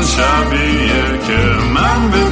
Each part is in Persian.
همون شبیه که من بدون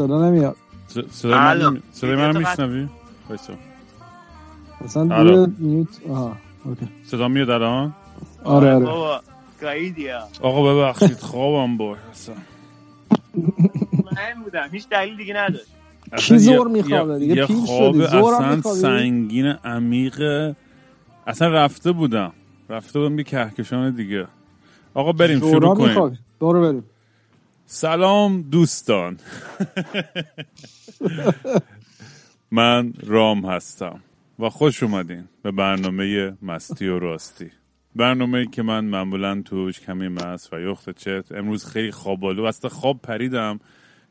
صدا نمیاد. صدای من صدای من آره. میشنوی؟ وایسا. اصلا الو. روی میوت آها اوکی. صدا میاد الان؟ آره آره. بابا گاییدیا آقا ببخشید خوابم بود اصلا من بودم هیچ دلیل دیگه نداشت. کی یه- زور میخوابه یه- دیگه؟ یه خواب شدی. اصلا سنگین عمیق. اصلا رفته بودم. رفته بودم یه کهکشان دیگه. آقا بریم شروع کنیم. برو بریم. سلام دوستان. من رام هستم و خوش اومدین به برنامه مستی و راستی. برنامه که من معمولا توش کمی مست و یخت چت امروز خیلی خوابالو اصلا خواب پریدم.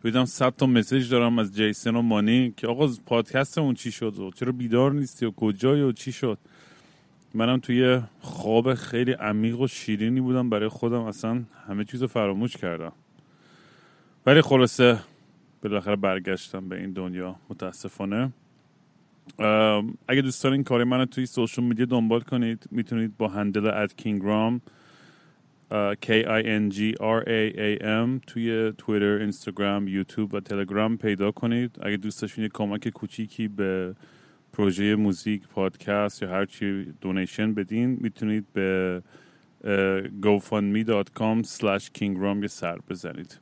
دیدم صد تا مسیج دارم از جیسن و مانی که آقا پادکستمون چی شد؟ و چرا بیدار نیستی و کجایی و چی شد؟ منم توی خواب خیلی عمیق و شیرینی بودم برای خودم اصلا همه چیز رو فراموش کردم. ولی خلاصه بالاخره برگشتم به این دنیا متاسفانه. اگه دوست دارین کار من توی social media دنبال کنید می‌تونید با handle at Kingraam K-I-N-G-R-A-A-M توی تویتر، اینستاگرام، یوتیوب و تلگرام پیدا کنید. اگه دوست داشتین یه کمک کوچیکی به پروژه موزیک، پادکست یا هر چی donation بدین می‌تونید به gofundme.com slash kingram یه سر بزنید.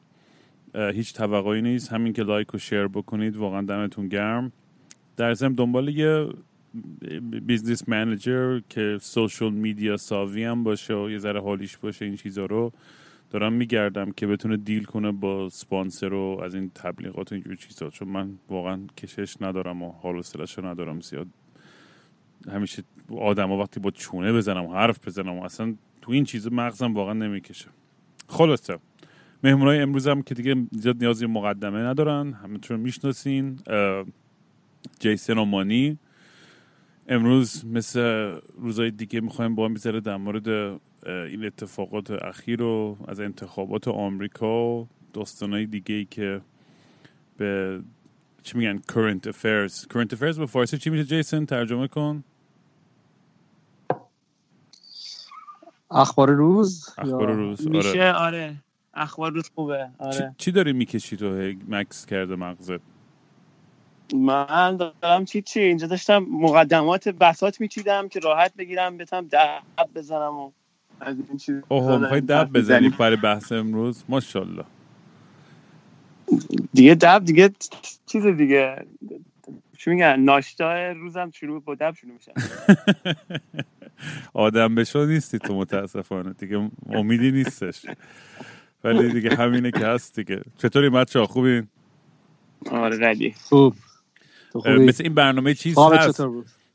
هیچ توقعی نیست. همین که لایک و share بکنید واقعا دمتون گرم. در ضمن دنبال یه business manager که social media savvy هم باشه و یه ذره حالیش باشه این چیزا رو دارم میگردم که بتونه deal کنه با سپانسر و از این تبلیغات و اینجور چیزا. چون من واقعا کشش ندارم و حال و حوصله‌شو ندارم زیاد. همیشه آدم وقتی با چونه بزنم و حرف بزنم و اصلا تو این چیز مغزم واقعا نمی‌کشه. خلاصه. مهمونای امروزم که دیگه زیاد نیازی مقدمه ندارن. همتون می‌شناسین اه، جیسن و مانی امروز مثل روزهای دیگه می‌خوایم با هم بذاره در مورد این اتفاقات اخیر و از انتخابات آمریکا و داستانهای دیگه ای که به چی میگن current affairs. current affairs به فارسی چی میشه جیسن؟ ترجمه کن. اخبار روز اخبار یا- روز. آره. میشه؟ آره. اخبار روز خوبه. آره. چی داری می‌کشی تو؟ مکس کرده مغزت. من دارم چی چی؟ اینجا داشتم مقدمات بسات میچیدم که راحت بگیرم بتونم دب بزنم و از این چیز اوه می‌خوای دب بزنی برای بحث امروز؟ ماشاءالله. دیگه دب دیگه چیز دیگه. چی میگن؟ ناشتا روزم شروع با دب شروع میشه. آدم بشو نیستی تو متاسفانه. دیگه امیدی نیستش. ولی دیگه همینه که هست دیگه. چطوری بچه خوبین؟ آره ردی. خوب. مثل این برنامه چیز هست.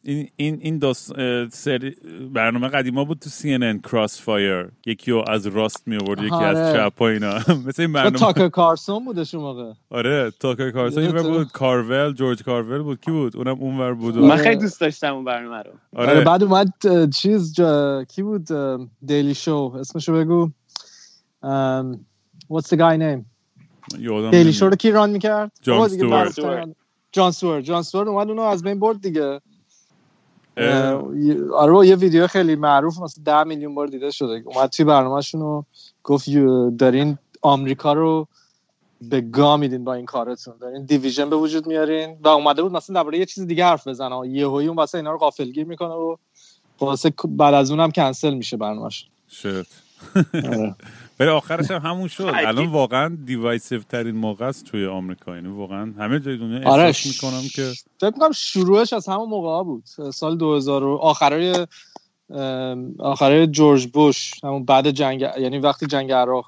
این این این داست سری برنامه قدیما بود تو CNN کراس فایر یکی رو از راست می آورد یکی از آره. چپ و اینا. مثل این برنامه. تاکر کارسون بودش اون موقع؟ آره تاکر کارسون اینور یادته؟ بود. کارول جورج کارول بود. کی بود؟ اونم اونور بود. من و... خیلی دوست داشتم اون برنامه رو. آره. آره بعد اومد چیز جا... کی بود؟ دیلی شو. اسمشو بگو. What's the guy name? دیلی شو. رو کی ران می‌کرد؟ جان. برای- جان سوارت جان اومد اونو از بین برد دیگه. آره یه ویدیو خیلی معروف مثلا ده میلیون بار دیده شده. اومد توی برنامهشون و گفت دارین آمریکا رو به گا میدین با این کارتون. دارین division به وجود میارین. و اومده بود مثلا درباره یه چیز دیگه حرف بزنه. و یهویی اون واسه اینا رو غافلگیر می‌کنه و واسه بعد از اونم کنسل میشه برنامهش shit. آره. ولی آخرش هم همون شد. الان واقعا divisive ترین موقع است توی آمریکا. یعنی واقعا همه جای دنیا آره احساس می‌کنم که فکر می‌کنم شروعش از همون موقع ها بود. سال 2000 و آخرای آخرای جورج بوش همون بعد جنگ یعنی وقتی جنگ عراق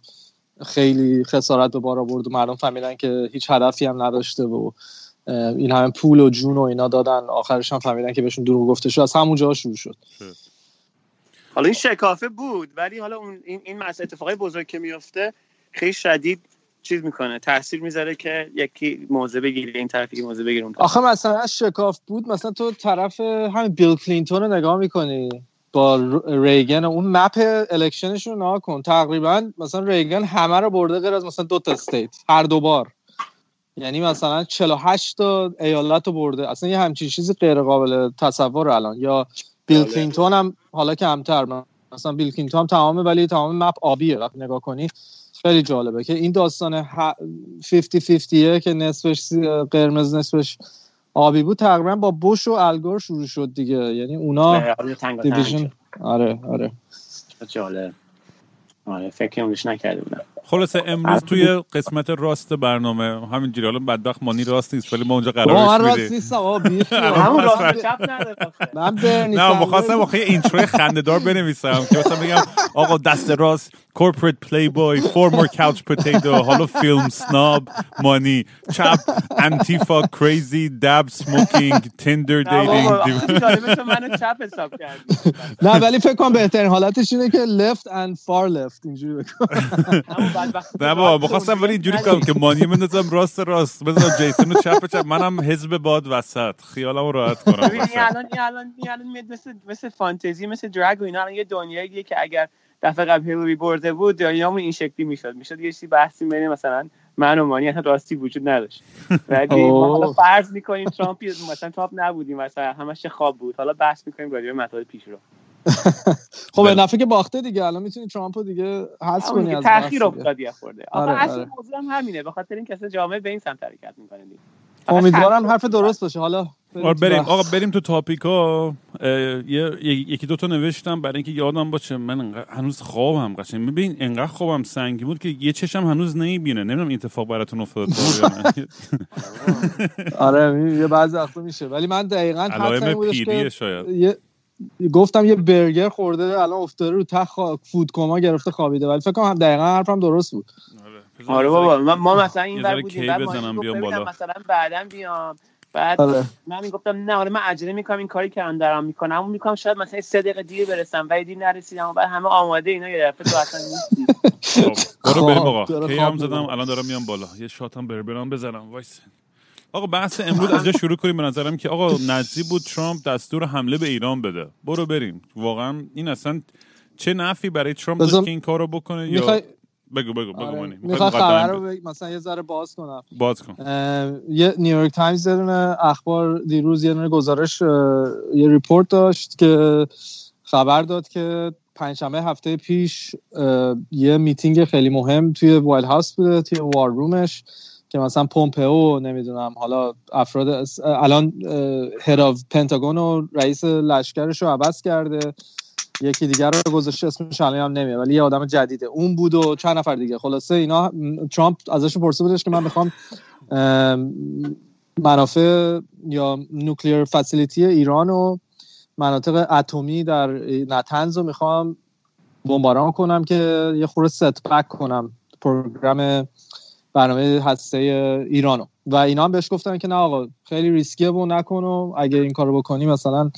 خیلی خسارت به بار آورد و مردم فهمیدن که هیچ هدفی هم نداشته و این همه پول و جون و اینا دادن آخرش هم فهمیدن که بهشون دروغ گفته شد. از همونجا شروع شد. حالا این شکافه بود ولی حالا اون این این مسئله اتفاقای بزرگ که میفته خیلی شدید چیز می‌کنه. تاثیر می‌ذاره که یکی موضع بگیره این طرف یکی موضع بگیره اون آخه مثلا شکاف بود مثلا تو طرف همین بیل کلینتون رو نگاه می‌کنی. با ریگن اون map election ش رو نگاه کن. تقریبا مثلا ریگن همه رو برده غیر از مثلا دو تا state. هر دو بار. یعنی مثلا 48 تا ایالت رو برده. اصلا یه همچین چیزی غیر قابل تصور الان. یا بیل. کلینتون هم حالا کمتر مثلا بیل کلینتون هم تمامه ولی تمام map آبیه وقتی نگاه کنی. خیلی جالبه که این داستان ه- 50 50 که نصفش قرمز نصفش آبی بود تقریبا با بوش و الگور شروع شد دیگه. یعنی اونا division. آره آره. جالب. آره فکر اونش نکرده بودم. خلاصه امروز توی قسمت راست برنامه همینجوری حالا بدبخت مانی راست نیست ولی ما اونجا قرارش راست میده نیستم آقا همون راست چپ نداره نه می‌خواستم واقعا intro خندهدار بنویسم که مثلا بگم آقا دست راست playboy former couch potato حالا film snob مانی چپ Antifa crazy dab smoking Tinder بابا، dating منو چپ حساب کردی. نه ولی فکر کنم بهترین حالتش اینه که left and far left اینجوری بکن که نه بابا راست می‌خواستم ولی اینجوری. کنم که مانی بندازم راست راست. بذارم جیسون رو چپ چپ. منم حزب باد وسط. خیالمو راحت کنم ببین. الان الان الان مثل مثل فانتزی مثل drug و اینا الان یه دنیاییه که اگر دفعه قبل هیلاری برده بود دنیامون این شکلی می‌شد. می‌شد یه چیزی بحثی بین مثلا من و مانی اصلا راستی وجود نداشت. ولی ما. حالا فرض می‌کنیم ترامپ مثلا ترامپ نبودیم مثلا. همش خواب بود. حالا بحث می‌کنیم راجع به مطالب پیش رو. خب بله. به نفع که باخته دیگه الان می‌تونی ترامپ رو دیگه حذف کنی که از تاخیر بحث دیگه. افتاد یه خورده آخه آره، اصل آره. موضوع هم همینه به خاطر این کسا جامعه به این سمت حرکت می‌کنه دیگه امیدوارم حرف. درست باشه حالا بریم آره تو بریم. آقا بریم تو تاپیکا یکی دو تا نوشتم برای اینکه یادم باشه من هنوز خوابم قشنگ ببین انقدر خوابم سنگی بود که یه چشم هنوز نمی‌بینه نمی‌دونم این اتفاق براتون افتاده تا یا نه. آره یه بعضی وقتا میشه ولی من دقیقا علائم که شاید یه گفتم یه برگر خورده الان افتاده رو خوا- فود کما گرفته خوابیده. ولی فکر کنم دقیقا حرفم درست بود. آره. بابا من- ما مثلا این ور ذره بودیم بعد بزنم بیام بالا. مثلا بعدا بیام. بعد آره. من می‌گفتم نه آره من عجله می‌کنم این کاری که دارم می‌کنم. اون می‌کنم شاید مثلا سه دقیقه دیر برسم ولی دیر نرسیدم. و بعد همه آماده اینا یه دفعه تو اصلا نیستی. خب برو بریم خواب، آقا کی هم زدم. الان دارم میام بالا. یه شات هم بربرام بزنم وایس آقا بحث امروز از جا شروع کنیم. به نظرم که آقا نزدیک بود ترامپ دستور حمله به ایران بده. برو بریم. واقعا این اصلا چه نفعی برای ترامپ داشت که این کارو بکنه؟ یا بگو بگو بگو آره. مانی. می‌خوای خبر رو بگ- مثلا یه ذره باز کنم. باز کن. یه نیویورک تایمز یه دونه اخبار دیروز یه دونه گزارش یه report داشت که خبر داد که پنجشنبه هفته پیش یه میتینگ خیلی مهم توی White House بوده توی war room ش. که مثلا پومپئو نمی‌دونم حالا افراد الان of پنتاگون و رئیس لشکرش رو عوض کرده. یکی دیگر رو گذاشته اسمش الان هم نمیاد ولی یه آدم جدیده. اون بود و چند نفر دیگه. خلاصه اینا ترامپ ازشون پرسیده بودش که من می‌خوام ام، منافع یا nuclear facility ایران و مناطق اتمی در نتنز رو می‌خوام بمباران کنم که یه خورده set back کنم. پروگرام برنامه هسته ایرانو. و اینا هم بهش گفتن که نه آقا خیلی ریسکیه و نکن و اگه این کارو بکنی مثلا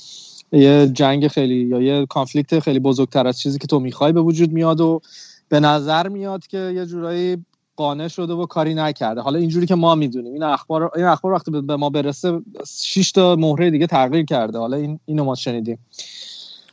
یه جنگ خیلی یا یه کانفلیکت خیلی بزرگتر از چیزی که تو می‌خوای به وجود میاد و به نظر میاد که یه جورایی قانع شده و کاری نکرده. حالا اینجوری که ما می‌دونیم این اخبار این اخبار وقتی به- ما برسه 6 تا مهره دیگه تغییر کرده. حالا این اینو ما شنیدیم.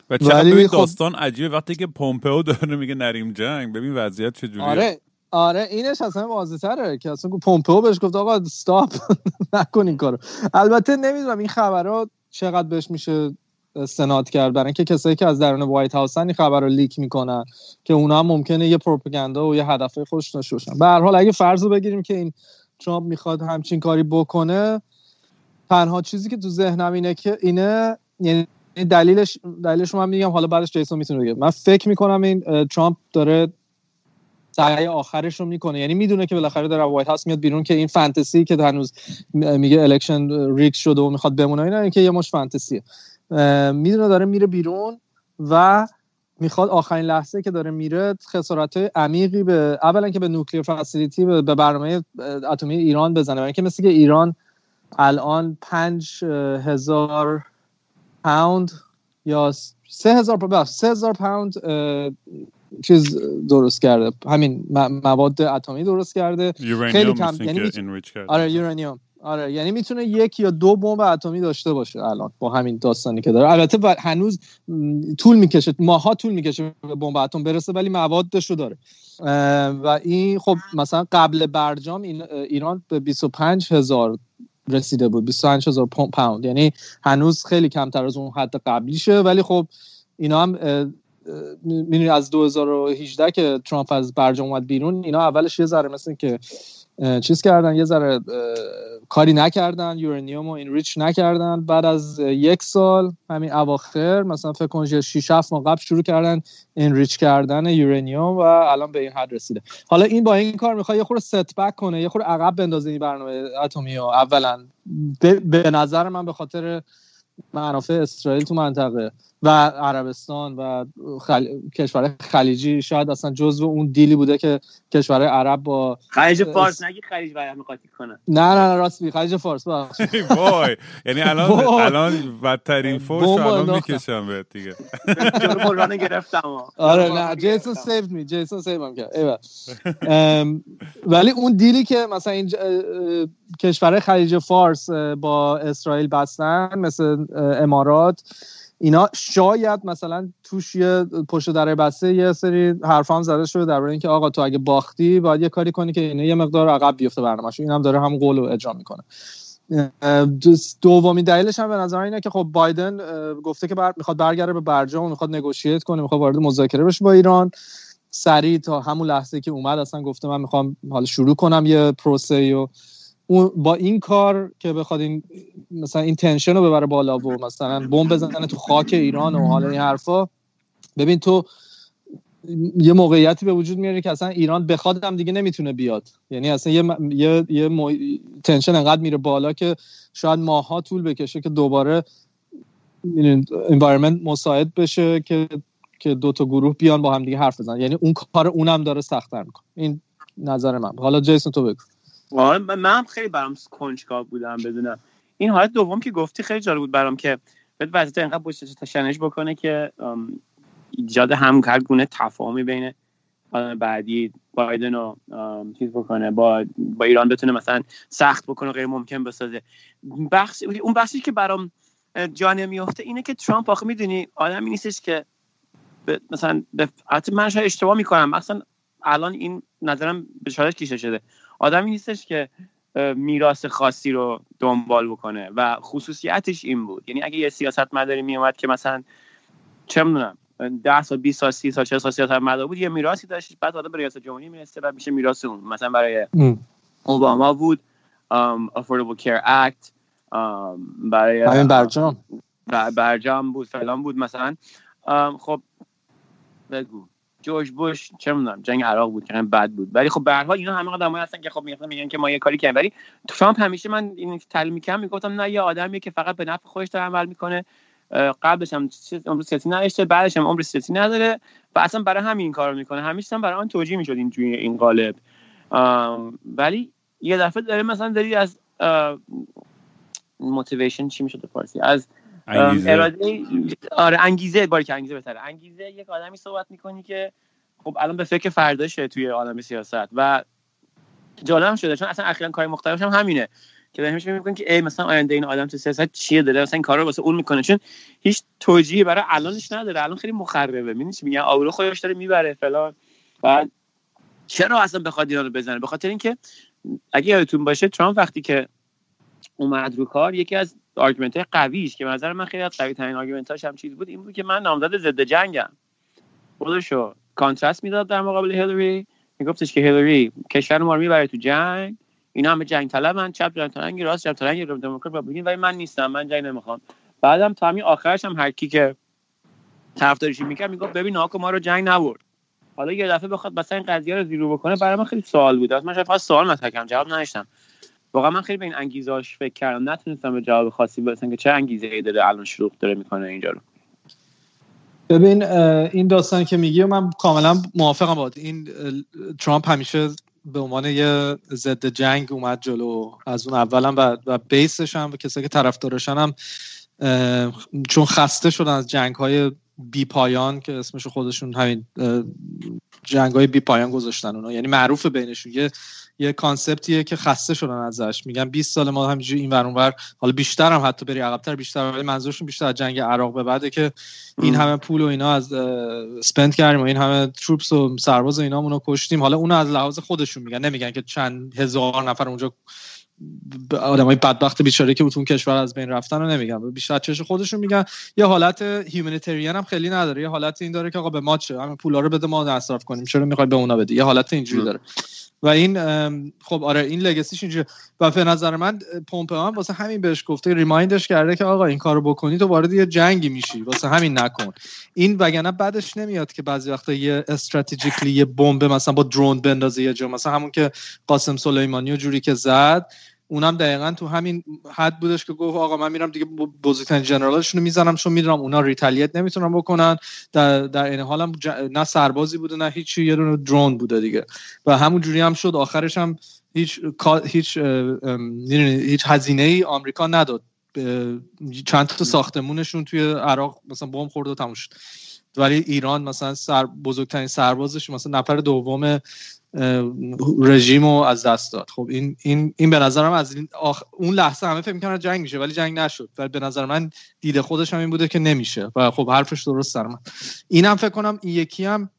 و ولی ببین خب- داستان عجیبه. وقتی که پومپئو داره میگه نریم جنگ ببین وضعیت چجوریه؟ آره آره اینش اصلا واضح تره که اصلا پومپئو بهش گفت آقا stop نکن این کارو. البته نمی‌دونم این خبرها چقدر بهش میشه استناد کرد. برای اینکه کسایی که از درون White House ن این خبر رو leak می‌کنن که اونا هم ممکنه یه پروپاگاندا و یه هدف خودش داشته به هر حال اگه فرض رو بگیریم که این ترامپ می‌خواد همچین کاری بکنه تنها چیزی که تو ذهنم اینه که اینه یعنی دلیلش دلیلش من میگم حالا بعدش جیسون می‌تونه بگه. من فکر می‌کنم این ترامپ داره سعی آخرش رو می‌کنه. یعنی می‌دونه که بالاخره داره White House میاد بیرون که این فانتزی که هنوز میگه election rig شده و می‌خواد بمونه اینا که یه مش فانتزیه می‌دونه داره میره بیرون و می‌خواد آخرین لحظه که داره میره خسارت عمیقی به اولا که به nuclear facility به برنامه اتمی ایران بزنه. یعنی که مثل که ایران الان پنج هزار پوند یا سه هزار سه هزار پوند چیز درست کرده. همین مواد اتمی درست کرده. خیلی کم یعنی آره یورانیوم. آره یعنی می‌تونه یک یا دو بمب اتمی داشته باشه الان با همین داستانی که داره. البته هنوز طول می‌کشه ماها طول می‌کشه به بمب اتم برسه ولی موادش رو داره. و این خب مثلا قبل برجام ایران به 25 هزار رسیده بود 25 هزار پوند. یعنی هنوز خیلی کمتر از اون حد قبلیشه ولی خب اینا هم می‌دونی از 2018 که ترامپ از برجام اومد بیرون اینا اولش یه ذره مثل که چیز کردن یه ذره کاری نکردن یورانیوم و ریچ نکردن. بعد از یک سال همین اواخر مثلا فکر کنم 6 7 ماه قبل شروع کردن ریچ کردن یورانیوم و الان به این حد رسیده. حالا این با این کار می‌خواد یه خورده ست بک کنه یه خورده عقب بندازه این برنامه اتمی اولا. به نظر من به خاطر منافع اسرائیل تو منطقه و عربستان و خل... کشور خلیجی شاید اصلا جزو اون دیلی بوده که کشور عرب با خلیج فارس نگی خلیج باید قاطی کنه. نه نه نه راست می خلیج فارس وای یعنی الان الان بدترین فوش الان می‌کشم بهت دیگه. قرآن گرفتم آره نه جیسون سیو می جیسون سیو هم کرد. ولی اون دیلی که مثلا این کشور خلیج فارس با اسرائیل بستن مثل امارات اینا شاید مثلا توش یه پشت در بسته یه سری حرفام زده شده درباره اینکه آقا تو اگه باختی باید یه کاری کنی که اینا یه مقدار عقب بیفته برنامه‌ش این هم داره هم قول و اجرا می‌کنه. دومی دلیلش هم به نظر اینه که خب بایدن گفته که بر... می‌خواد برگرده به برجام می‌خواد نگوشیت کنه می‌خواد وارد مذاکره بشه با ایران. سریع تا همون لحظه که اومد اصلا گفته من می‌خوام حالا شروع کنم یه پروسه و با این کار که بخواد این مثلا این تنشن رو ببره بالا و مثلا بمب بزنه تو خاک ایران و حالا این حرفا ببین تو یه موقعیتی به وجود میاره که اصلا ایران بخواد هم دیگه نمی‌تونه بیاد. یعنی اصلا یه یه, یه تنشن انقدر میره بالا که شاید ماها طول بکشه که دوباره انوایرمنت مساعد بشه که که دو تا گروه بیان با هم دیگه حرف بزنن. یعنی اون کار اونم داره سختتر می‌کنه. این نظر من. حالا جیسون تو بگو. آره من خیلی برام کنجکاو بودم بدونم. این حالت دوم که گفتی خیلی جالب بود برام که بهت وضعیت اینقدر باشه تشنج بکنه که ایجاد هم هر گونه تفاهمی بین بعدی بایدن رو چیز بکنه با با ایران بتونه مثلا سخت بکنه غیر ممکن بسازه. بخش اون بخشی که برام جا نمیفته اینه که ترامپ آخه می‌دونی آدمی نیستش که مثلا من شاید اشتباه می‌کنم مثلا الان این نظرم به شاید کیشه شده. آدمی نیستش که میراث خاصی رو دنبال بکنه و خصوصیتش این بود. یعنی اگه یه سیاست مداری میومد که مثلا چه می‌دونم 10 سال 20 سال 30 سال 40 سال سیاست مدار بود یه میراثی داشت بعد آدم به ریاست جمهوری می‌رسه و میشه میراث اون. مثلا برای اوباما بود Affordable Care Act برای همین برجام. برجام بود فلان بود مثلا. خب بگو. جورج بوش چه می‌دونم جنگ عراق بود که بد بود. ولی خب به هر حال اینا همه آدمایی هستن که خب میگن میگن که ما یه کاری کردیم. ولی ترامپ همیشه من این تعلیم می‌کنم می‌گفتم نه یه آدمیه که فقط به نفع خودش داره عمل می‌کنه. قبلش هم عمر سیاسی نداشته بعدش هم عمر سیاسی نداره و اصلا برای همین کارو می‌کنه. همیشه هم برای آن توجیه می‌شد این این قالب ولی یه دفعه داره مثلا داری از موتیویشن چی میشه فارسی؟ از اراده آره انگیزه باری که انگیزه بهتره. انگیزه یک آدمی صحبت می‌کنی که خب الان به فکر فرداشه توی عالم سیاست و جالب شده چون اصلا اخیرا کار مختلفش هم همینه که داریم میگن که ای مثلا آینده این آدم تو سیاست چیه داره مثلا این کارا واسه اون می‌کنه. چون هیچ توجیهی برای الانش نداره. الان خیلی مخربه. می‌بینی چی میگن آورو خودش داره می‌بره فلان. و چرا اصلا بخواد اینا رو بزنه؟ به خاطر اینکه اگه یادتون باشه ترامپ وقتی که اومد رو کار یکی از argument های قویش که نظر من خیلی از قوی ترین argument هم چیز بود. این بود که من نامزد ضد جنگم. خودشو contrast می‌داد در مقابل هیلاری میگفتش که هیلاری کشور ما رو می‌بره تو جنگ. اینا همه جنگ طلبن. چپ جنگ طلبن راست جنگ طلبن. دموکرات بگین ولی من نیستم. من جنگ نمی‌خوام. بعدم تا همین آخرش هم هر کی که طرفداریش می‌کرد می‌گفت ببین ناکو ما رو جنگ نبرد. حالا یه دفعه بخواد مثلا این قضیه رو زیرو بکنه برای من خیلی سوال بود. من شاید فقط سوال مطرح جواب نداشتم. واقعا من خیلی به این انگیزهاش فکر کردم. نتونستم به جواب خاصی برسم که چه انگیزه ای داره الان شروع داره می‌کنه اینجا رو. ببین این داستان که میگی من کاملا موافقم با این ترامپ همیشه به عنوان یه ضد جنگ اومد جلو. از اون اولم و, و بیسش هم و کسایی که طرفدارشن هم چون خسته شدن از جنگ های بی پایان که اسمش خودشون همین جنگ های بی پایان گذاشتن اونا. یعنی معروف بینشون. یه یه کانسپتیه که خسته شدن ازش. میگن 20 سال ما همینجوری این ور اونور حالا بیشتر هم حتی بری عقبتر بیشتر ولی منظورشون بیشتر از جنگ عراق به بعده که این همه پول و اینا از سپند کردیم و این همه تروپس و سرباز و اینا رو کشتیم. حالا اونو از لحاظ خودشون میگن. نمیگن که چند هزار نفر اونجا های بدبخت بیچاره که اون کشور از بین رفتن رو نمیگن. بیشتر چش خودشون میگن یه حالت هیومانیتریان هم خیلی نداره. یه حالت این داره که آقا به ما چه؟ همین پولا رو بده ما مصرف کنیم. چرا می‌خوای به اونا بدی؟ یه حالت اینجوری داره. و این خب آره این لگسیش اینجوری. و به نظر من پومپئو هم واسه همین بهش گفته ریمایندش کرده که آقا این کارو بکنی تو وارد یه جنگی میشی واسه همین نکن. این وگرنه بعدش نمیاد که بعضی وقتا یه استراتژیکلی یه بمب مثلا با درون بندازه یه جا مثلا همون که قاسم سلیمانی و جوری که زد. اونم دقیقا تو همین حد بودش که گفت آقا من میرم دیگه بزرگترین جنرالشون رو می‌زنم چون می‌دونم اونا ریتالیت نمی‌تونن بکنن. در در این حالم نه سربازی بوده نه هیچی یه دونه درون بوده دیگه. و همون جوری هم شد. آخرش هم هیچ هیچ هیچ هزینه ای آمریکا نداد. چند تا ساختمونشون توی عراق مثلا بمب خورد و تموم شد. ولی ایران مثلا سر بزرگترین سربازش مثلا نفر دوم رژیم رو از دست داد. خب این این این به نظرم از این اون لحظه همه فکر می‌کنن جنگ میشه ولی جنگ نشد. و به نظر من دیده خودش هم این بوده که نمیشه. و خب حرفش درست سر من. اینم فکر کنم این یکی هم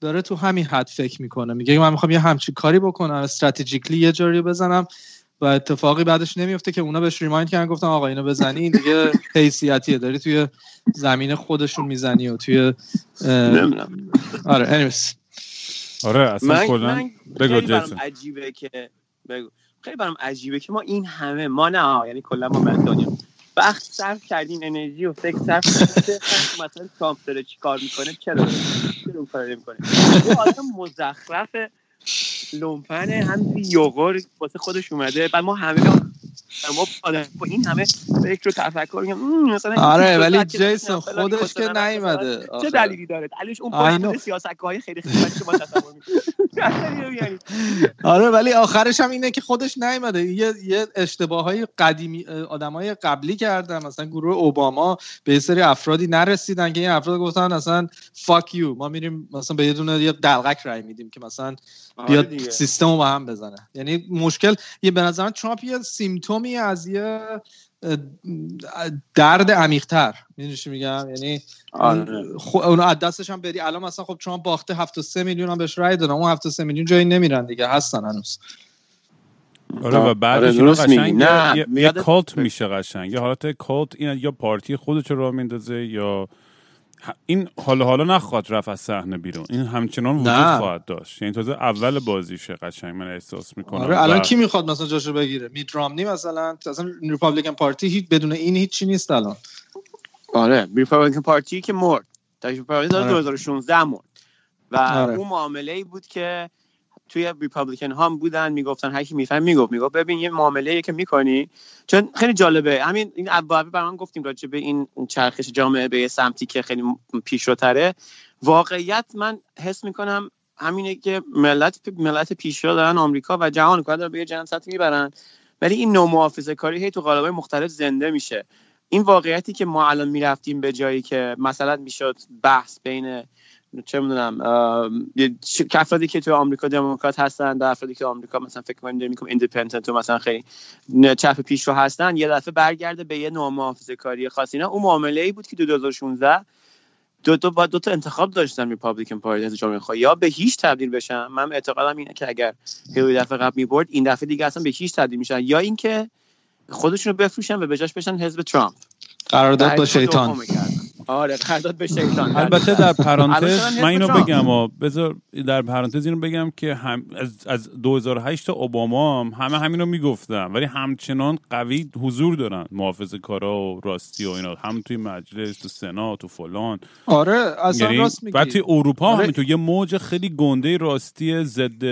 داره تو همین حد فکر می‌کنه. میگه من می‌خوام یه همچی کاری بکنم استراتژیکلی یه جاری بزنم و اتفاقی بعدش نمیفته که اونا بهش ریمایند کردن گفتن آقا اینو بزنی دیگه حیثیتیه. داری توی زمین خودشون می‌زنی و توی آره آره اصلا کلا بگو جیسون. عجیبه که بگو. خیلی برام عجیبه که ما این همه ما نه یعنی کلا ما من دنیا وقت صرف کردیم انرژی و فکر صرف مثلا ترامپ داره چی کار می‌کنه چرا؟ چرا اون کار نمی‌کنه؟ یه آدم مزخرف لومپن هم یوغور واسه خودش اومده بعد ما همه ما با این همه فکر رو تفکر میگم مثلا آره ولی جیسون خودش که نیومده چه دلیلی داره؟ دلیلش اون پای سیاستگاهی خیلی خیلی که ما تصور آره ولی آخرش هم اینه که خودش نیومده. یه یه اشتباههای قدیمی آدمای قبلی کردن. مثلا گروه اوباما به سری افرادی نرسیدن که این افراد گفتن اصلا فاک یو ما میریم مثلا به یه دونه یه دلغک رای میدیم که مثلا بیاد سیستم رو با هم بزنه. یعنی مشکل یه به نظر ترامپ یه سیمتومی از یه درد عمیقتر. می‌دونی چی میگم؟ یعنی آره. اون از دستش هم بری. الان مثلا خب ترامپ باخته 73 میلیون هم بهش رای دادن. اون 73 میلیون جایی نمیرن دیگه. هستن هنوز. آره و بعدش آره قشنگ نه یه, کالت میشه قشنگ. یه حالت کالت این یا پارتی خودش رو میندازه یا این حالا حالا نخواد رفت از صحنه بیرون. این همچنان وجود نه. خواهد داشت. یعنی تازه اول بازیشه قشنگ من احساس می‌کنم. آره الان کی می‌خواد مثلا جاشو بگیره؟ میت رامنی مثلا. اصلا ریپابلیکن پارتی هیچ بدون این هیچی نیست الان. آره ریپابلیکن پارتی که مرد. تا 2016 مرد. و آره. اون معامله ای بود که توی ریپابلیکن هم بودن می‌گفتن هر کی میفهم می‌گفت. می‌گفت ببین یه معامله که می‌کنی. چون خیلی جالبه. همین این ابوابی برام گفتیم راجع به این چرخش جامعه به سمتی که خیلی پیشروتره. واقعیت من حس می‌کنم همینه که ملت ملت پیشرو دارن آمریکا و جهان. کار دارن به یه جنب سطحی می‌برن. ولی این نوع محافظه کاری هی تو قالب‌های مختلف زنده میشه. این واقعیتی که ما الان می‌رفتیم به جایی که مثلا می‌شد بحث بین چه می‌دونم افرادی که تو آمریکا دموکرات هستن در افرادی که آمریکا مثلا فکر کنیم می‌کنم ایندیپندنت و مثلا خیلی چپ پیش رو هستن یه دفعه برگرده به یه نوع محافظه کاری خاصی نه اون معامله ای بود که 2016 دو دو با دو تا انتخاب داشتن ریپابلیکن پارتی از جامعه خواهی. یا به هیچ تبدیل بشن. من اعتقادم اینه که اگر هیلاری دفعه قبل می‌برد این دفعه دیگه اصلا به هیچ تبدیل میشن. یا اینکه خودشون رو بفروشن و به جاش بشن حزب ترامپ. قرارداد با شیطان. آره قرارداد به شیطان. البته در پرانتز من اینو. بگم و بذار در پرانتز اینو بگم که هم از, از 2008 تا اوباما هم همه همینو می‌گفتن. ولی همچنان قوی حضور دارن. محافظ کارا و راستی و اینا. هم توی مجلس تو سنا تو فلان. آره اصلا یعنی راست میگی. بعد توی اروپا هم آره. همینطور. یه موج خیلی گنده راستی ضد.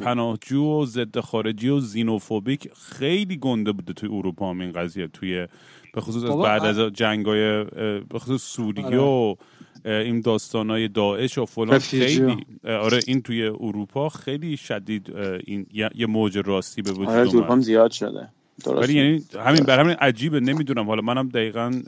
پناهجو و ضد خارجی و زینوفوبیک خیلی گنده بوده توی اروپا هم این قضیه. توی به خصوص از بعد از جنگای اه، به خصوص سوریه آره. و این داستانای داعش و فلان. خیلی آره این توی اروپا خیلی شدید این یه- موج راستی به وجود آره اومد اروپا هم زیاد شده. درست ولی یعنی همین بر همین عجیبه نمی‌دونم. حالا منم دقیقا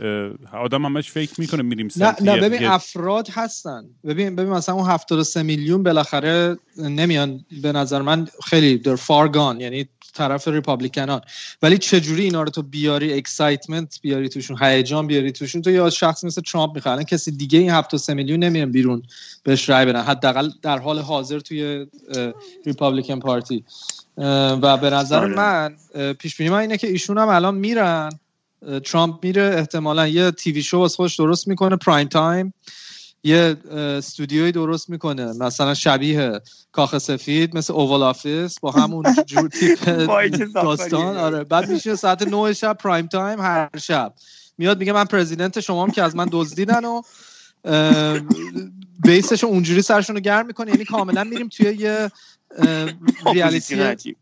آدم همش فکر می‌کنه میریم نه سمت نه یه- ببین یه- افراد هستن. ببین ببین مثلا اون 73 میلیون بالاخره نمیان. به نظر من خیلی در far gone یعنی طرف Republican ان. ولی چجوری اینا رو تو بیاری excitement بیاری توشون هیجان بیاری توشون؟ تو یا شخص مثل ترامپ می‌خواد الان کسی دیگه این 73 میلیون نمیان بیرون بهش رای بدن. حداقل در حال حاضر توی Republican Party و به نظر آره. من پیش بینی من اینه که ایشون هم الان میرن. ترامپ میره احتمالا یه TV show واسه خودش درست می‌کنه prime time یه استودیوی درست می‌کنه. مثلا شبیه کاخ سفید مثل Oval Office با همون جور تیپ. داستان. آره. بعد میشه ساعت 9 شب prime time هر شب. میاد میگه من president شمام که از من دزدیدن و base ش اونجوری سرشون رو گرم می‌کنه. یعنی کاملا میریم توی یه reality عجیب.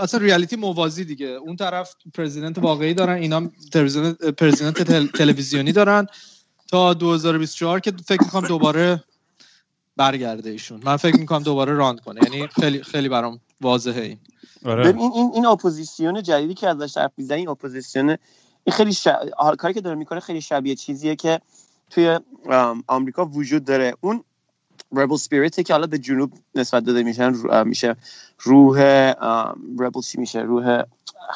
اصلا reality موازی دیگه. اون طرف president واقعی دارن اینا president president تل- تلویزیونی دارن. تا 2024 که فکر می‌کنم دوباره برگرده ایشون. من فکر می‌کنم دوباره run کنه. یعنی خیلی خیلی برام واضحه این. آره. این این opposition جدیدی که ازش حرف می‌زنی این opposition این خیلی ش... کاری که داره می‌کنه خیلی شبیه چیزیه که توی آمریکا وجود داره. اون rebel spirit که حالا به جنوب نسبت داده میشن رو- میشه روح rebel چی میشه؟ روح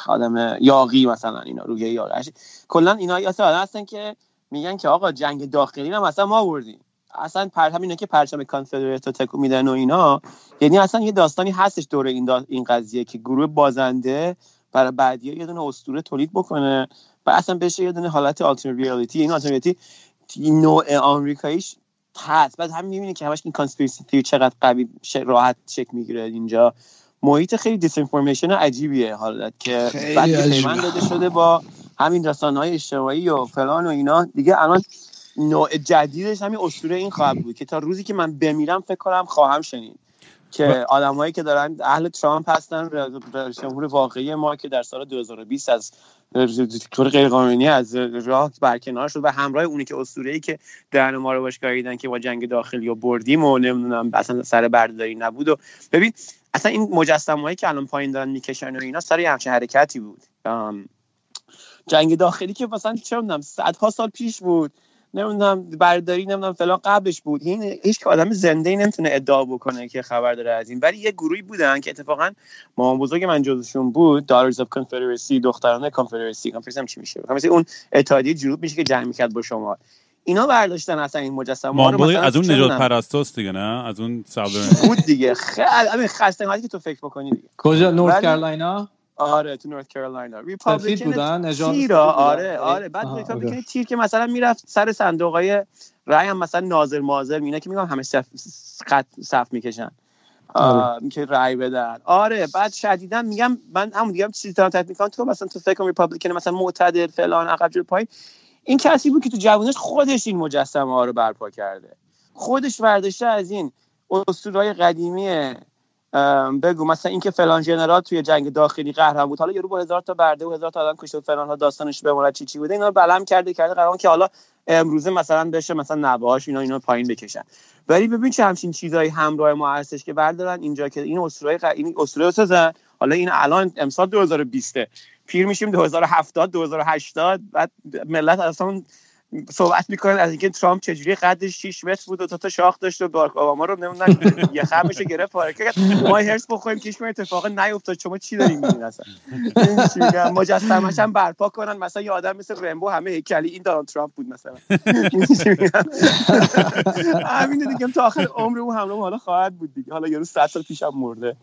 آدم یاقی مثلا اینا روح یاقی کلا اینا اصلا هستن که میگن که آقا جنگ داخلی هم اصلا ما آوردیم. اصلا پر همینه که پرچم کانفدرات رو تکون میدن و اینا یعنی اصلا یه داستانی هستش دور این دا... این قضیه که گروه بازنده برای بعدی یه دونه اسطوره تولید بکنه و اصلا بشه یه دونه حالت آلترنت ریالیتی این آلترنت ریالیتی نوع آمریکاییش هست. بعد هم می‌بینی که همش این conspiracy theory چقدر قوی ش... راحت شکل می‌گیره اینجا. محیط خیلی disinformation عجیبیه حالت که بعد داده شده با همین رسانه های اجتماعی و فلان و اینا. دیگه الان نوع جدیدش همین اسطوره این خواهد بود که تا روزی که من بمیرم فکر کنم خواهم شنید که آدمایی که دارن اهل ترامپ هستن رئیس جمهور واقعی ما که در سال 2020 از طور غیرقانونی از راه برکنار شد و همراه اونی که اسطوره‌ای که دهن ما رو باش که با جنگ داخلی و بردیم و نمی‌دونم اصلا سر برداری نبود و ببین اصلا این مجسمه‌ای که الان پایین دارن می‌کشن و اینا سر یه همچین حرکتی بود. جنگ داخلی که مثلا چه می‌دونم صدها سال پیش بود نمی‌دونم برداری نمی‌دونم فلان قبلش بود. این هیچ که آدم زنده ای نمی‌تونه ادعا بکنه که خبر داره از این. ولی یه گروهی بودن که اتفاقا مامان بزرگ من جزشون بود دالرز اف کنفدرسی دختران کنفدرسی کنفدرسی هم چی میشه؟ مثل اون اتحادیه جنوب میشه که جنگ می‌کرد با شما. اینا برداشتن اصلا این مجسمه ها رو مثلا از اون نجات پرستاست دیگه نه؟ از اون ساودرن بود دیگه؟ خیلی خستگی که تو فکر بکنی دیگه. کجا نورت ولی- کارولاینا؟ آره تو نورت کارولاینا. سفید ریپابلیکن بودن؟ نژاد سفید تیرا بودن. آره آره. بعد ریپابلیکن. تیر که مثلا می‌رفت سر صندوق های رای هم مثلا ناظر مازر اینا که میگم همه صف خط صف می‌کشن. آه، که رای بدن. آره بعد شدیدا میگم من همون دیگه چیزی دارم می‌کنم تو مثلا تو فکر ریپابلیکن مثلا معتدل فلان عقب جلو پایین. این کسی بود که تو جوانش خودش این مجسمه ها رو برپا کرده. خودش ورداشته از این اسطورهای قدیمی بگو مثلا اینکه فلان ژنرال توی جنگ داخلی قهرمان بود. حالا یارو با هزار تا برده و هزار تا آدم کشته فلان ها داستانش بمونه چی چی بوده اینا بلم کرده کرده قرار که حالا امروزه مثلا بشه مثلا نوهاش اینا اینا پایین بکشن. ولی ببین چه همچین چیزایی همراه ما هستش که بردارن اینجا که این اسطوره ق... این اسطوره رو سازن. حالا این الان امسال 2020 پیر میشیم 2070 2080 بعد ملت اصلا صحبت می‌کنن از اینکه ترامپ چجوری قدش 6 متر بود و تا تا شاخ داشت و باراک اوباما رو نمی‌دونن یه خمش رو گرفت پاره. کرد ما هرس بخوریم که هیچ اتفاق نیفتاد. شما چی دارین میگین اصلا؟ مجسمش هم برپا کنن. مثلا یه آدم مثل رمبو همه هیکلی این دونالد ترامپ بود مثلا؟ همینه دیگه. تا آخر عمر او همراه حالا خواهد بود دیگه. حالا یارو 100 سال پیشم مرده.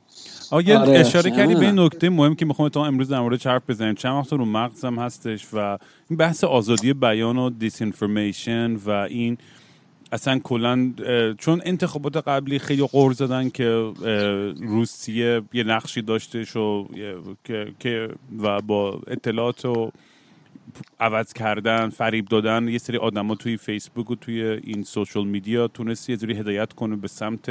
یه آره. اشاره کردی به این. نکته مهم که می‌خوام تا امروز در مورد حرف بزنیم. چند وقت رو مغزم هستش و این بحث آزادی بیان و دیس و این اصلا کلا چون انتخابات قبلی خیلی قور زدن که روسیه یه نقشی داشته و که و با اطلاعات و عوض کردن فریب دادن یه سری آدما توی فیسبوک و توی این سوشال میدیا تونست یه جوری هدایت کنه به سمت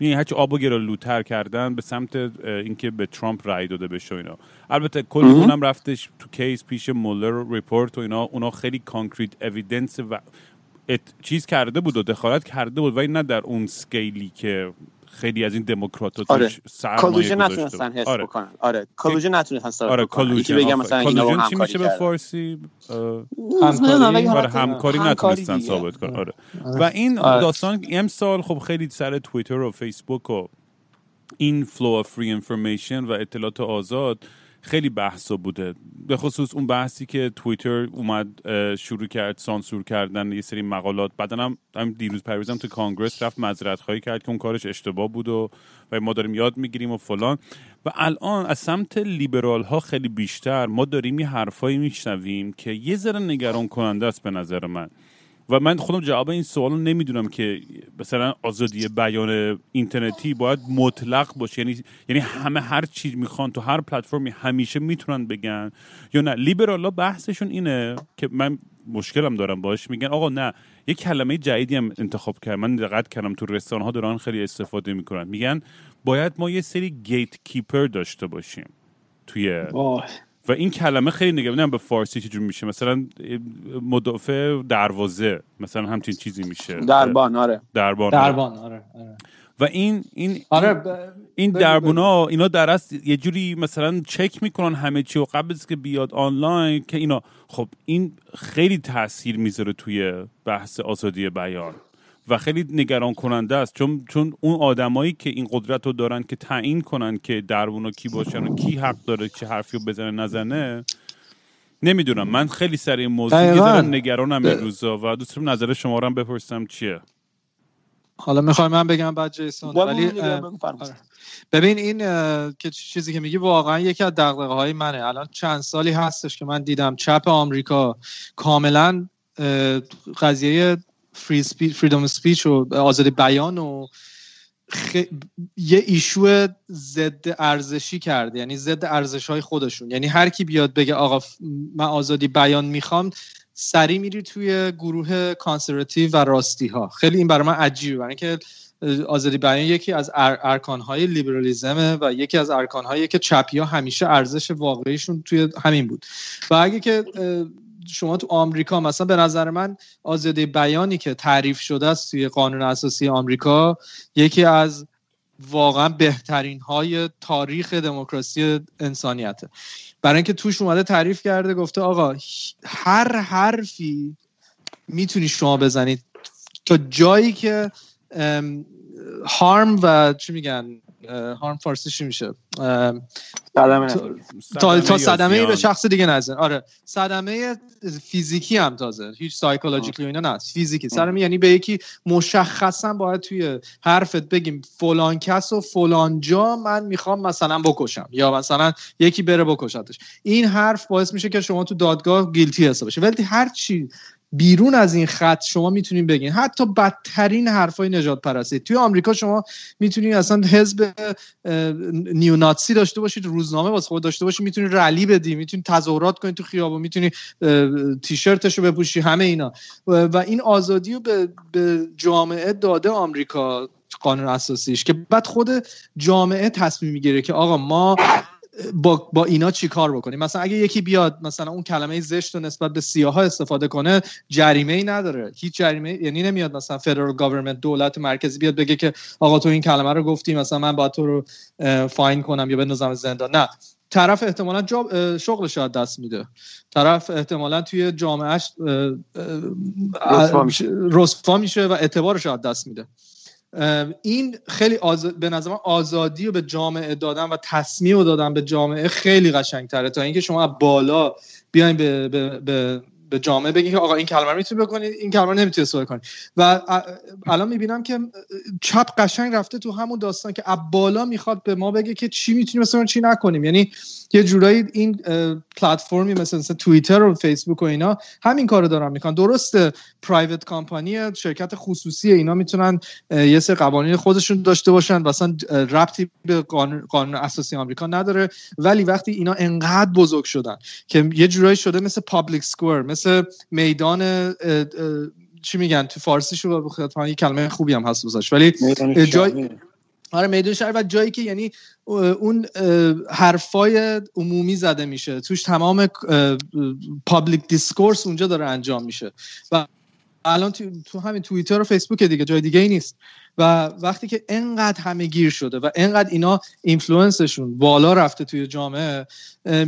میگن هرچی آب و لوتر کردن به سمت اینکه به ترامپ رای داده بشه اینا. البته کل اونم رفتش تو کیس پیش مولر ریپورت و اینا. اونا خیلی کانکریت اویدنس و چیز کرده بود و دخالت کرده بود ولی نه در اون سکیلی که خیلی از این دموکرات آره. کالوژه نتونستن حس آره. بکنن. آره. کالوژه نتونستن آره کالوژه بگم مثلا اینا چی میشه به فارسی؟ همکاری؟ آره همکاری نتونستن ثابت کنن. آره. آره. و این آره. داستان امسال خب خیلی سر توییتر و فیسبوک و این flow of free information و اطلاعات آزاد خیلی بحثا بوده. به خصوص اون بحثی که توییتر اومد شروع کرد سانسور کردن یه سری مقالات. بعدا هم, دیروز پریزم تو Congress رفت معذرت خواهی کرد که اون کارش اشتباه بود و و ما داریم یاد می‌گیریم و فلان. و الان از سمت لیبرال ها خیلی بیشتر. ما داریم یه حرفایی میشنویم که یه ذره نگران کننده است به نظر من. و من خودم جواب این سوال رو نمی‌دونم که مثلا آزادی بیان اینترنتی باید مطلق باشه. یعنی یعنی همه هر چیز می‌خوان تو هر پلتفرمی همیشه می‌تونن بگن یا نه. لیبرالا بحثشون اینه که من مشکلم دارم باش. میگن آقا نه یه کلمه جدیدی هم انتخاب کردم. من دقت کردم تو رستوران ها دارن خیلی استفاده می‌کنن. میگن باید ما یه سری گیت کیپر داشته باشیم توی و این کلمه خیلی نگه به فارسی چجور میشه. مثلا مدافع دروازه مثلا همچین چیزی میشه. دربان آره. دربان دربان آره, آره. و این این آره این دربونا اینا در یه جوری مثلا چک می‌کنن همه چی و قبل از که بیاد آنلاین که اینا. خب این خیلی تاثیر می‌ذاره توی بحث آزادی بیان. و خیلی نگران کننده است. چون چون اون آدمایی که این قدرت رو دارن که تعیین کنن که دربونا کی باشن و کی حق داره چه حرفی رو بزنه نزنه نمی‌دونم. من خیلی سر این موضوع یه نگرانم این روزا و دوست نظر شما رو هم بپرسم چیه؟ حالا می‌خوای من بگم بعد جیسون؟ ولی آره. ببین این که چیزی که میگی واقعا یکی از دقدقه های منه. الان چند سالی هستش که من دیدم چپ آمریکا کاملا قضیه فریدم سپیچ و آزادی بیان و یه ایشو ضد ارزشی کرده یعنی ضد ارزش های خودشون. یعنی هر کی بیاد بگه آقا من آزادی بیان می‌خوام سری میری توی گروه کانسرواتیو و راستی ها خیلی این برای من عجیبه. برای اینکه آزادی بیان یکی از ارکان های لیبرالیزمه و یکی از ارکان هایی که چپی ها همیشه ارزش واقعیشون توی همین بود. و اگه که شما تو آمریکا مثلا به نظر من آزادی بیانی که تعریف شده است توی قانون اساسی آمریکا یکی از واقعا بهترین های تاریخ دموکراسی انسانیته. برای اینکه توش اومده تعریف کرده گفته آقا هر حرفی می‌تونی شما بزنید. تا جایی که هارم و چی میگن؟ هارم فارسی چی میشه؟ تا, تا صدمه به شخص دیگه نزن. آره. صدمه فیزیکی هم تازه. هیچ سایکولوژیکلی اینا نه فیزیکی. صدمه یعنی به یکی مشخصا باید توی حرفت بگیم فلان کس و فلان جا من می‌خوام مثلا بکشم. یا مثلا یکی بره بکشتش. این حرف باعث میشه که شما تو دادگاه گیلتی حساب بشه ولی هر چی بیرون از این خط شما می‌تونین بگین. حتی بدترین حرفای نجات پرستی. توی آمریکا شما می‌تونین اصلا حزب نیوناتسی داشته باشید روزنامه واسه خود داشته باشید می‌تونید رلی بدی می‌تونید تظاهرات کنید تو خیابون می‌تونید تیشرتشو بپوشی همه اینا. و این آزادی رو به, به جامعه داده آمریکا قانون اساسیش که بعد خود جامعه تصمیم می‌گیره که آقا ما با, با اینا چی کار بکنیم؟ مثلا اگه یکی بیاد مثلا اون کلمه زشت رو نسبت به سیاها استفاده کنه جریمه ای نداره. هیچ جریمه یعنی نمیاد مثلا فدرال گورنمنت دولت مرکزی بیاد بگه که آقا تو این کلمه رو گفتی مثلا من با تو رو فاین کنم یا بندازم زندان. نه. طرف احتمالا جاب شغلش رو دست میده. طرف احتمالا توی جامعهش رسوا میشه. و اعتبارش رو دست میده. این خیلی به نظر آزادی رو به جامعه دادن و تصمیم رو دادن به جامعه خیلی قشنگتره. تا اینکه شما بالا بیاین به, به, به به جامعه بگین که آقا این کلمه رو می‌تونی بکنید این کلمه رو نمی‌تونی استفاده کنید و الان می‌بینم که چپ قشنگ رفته تو همون داستان که اب بالا می‌خواد به ما بگه که چی می‌تونیم مثلا چی نکنیم. یعنی یه جورایی این پلتفرمی مثل, مثل توییتر و فیسبوک و اینا همین کارو دارن می‌کنن. درسته private company شرکت خصوصی اینا می‌تونن یه سری قوانین خودشون داشته باشن. اصلا ربطی به قانون, اساسی آمریکا نداره. ولی وقتی اینا انقدر بزرگ شدن که یه جورایی شده مثل public square مثل میدان چی میگن؟ تو فارسی شو یه کلمه خوبی هم هست براش ولی جای آره میدون شهر و جایی که یعنی اون حرفای عمومی زده میشه. توش تمام public discourse اونجا داره انجام میشه. و الان تو, همین توییتر و فیسبوک دیگه جای دیگه ای نیست. و وقتی که انقدر همه گیر شده و انقدر اینا influence شون بالا رفته توی جامعه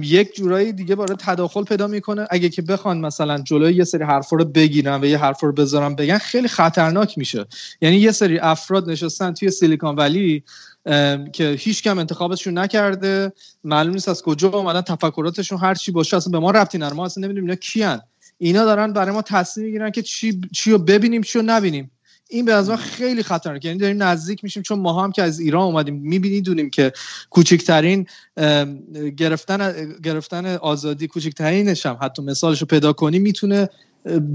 یک جورایی دیگه برای تداخل پیدا می‌کنه. اگه که بخوان مثلا جلوی یه سری حرفا رو بگیرن و یه حرفا رو بذارن بگن خیلی خطرناک میشه. یعنی یه سری افراد نشستن توی Silicon Valley که هیچ کس انتخابشون نکرده. معلوم نیست از کجا اومدن تفکراتشون هر چی باشه اصلا به ما ربطی نداره. ما اصلا نمی‌دونیم اینا کیان. اینا دارن برای ما تصمیم می‌گیرن که چی چی رو ببینیم چی رو نبینیم. این به از خیلی خطرناک. یعنی داریم نزدیک میشیم چون ما هم که از ایران اومدیم می‌بینید دونیم که کوچکترین گرفتن گرفتن آزادی کوچکترینش هم. حتی مثالش رو پیدا کنی می‌تونه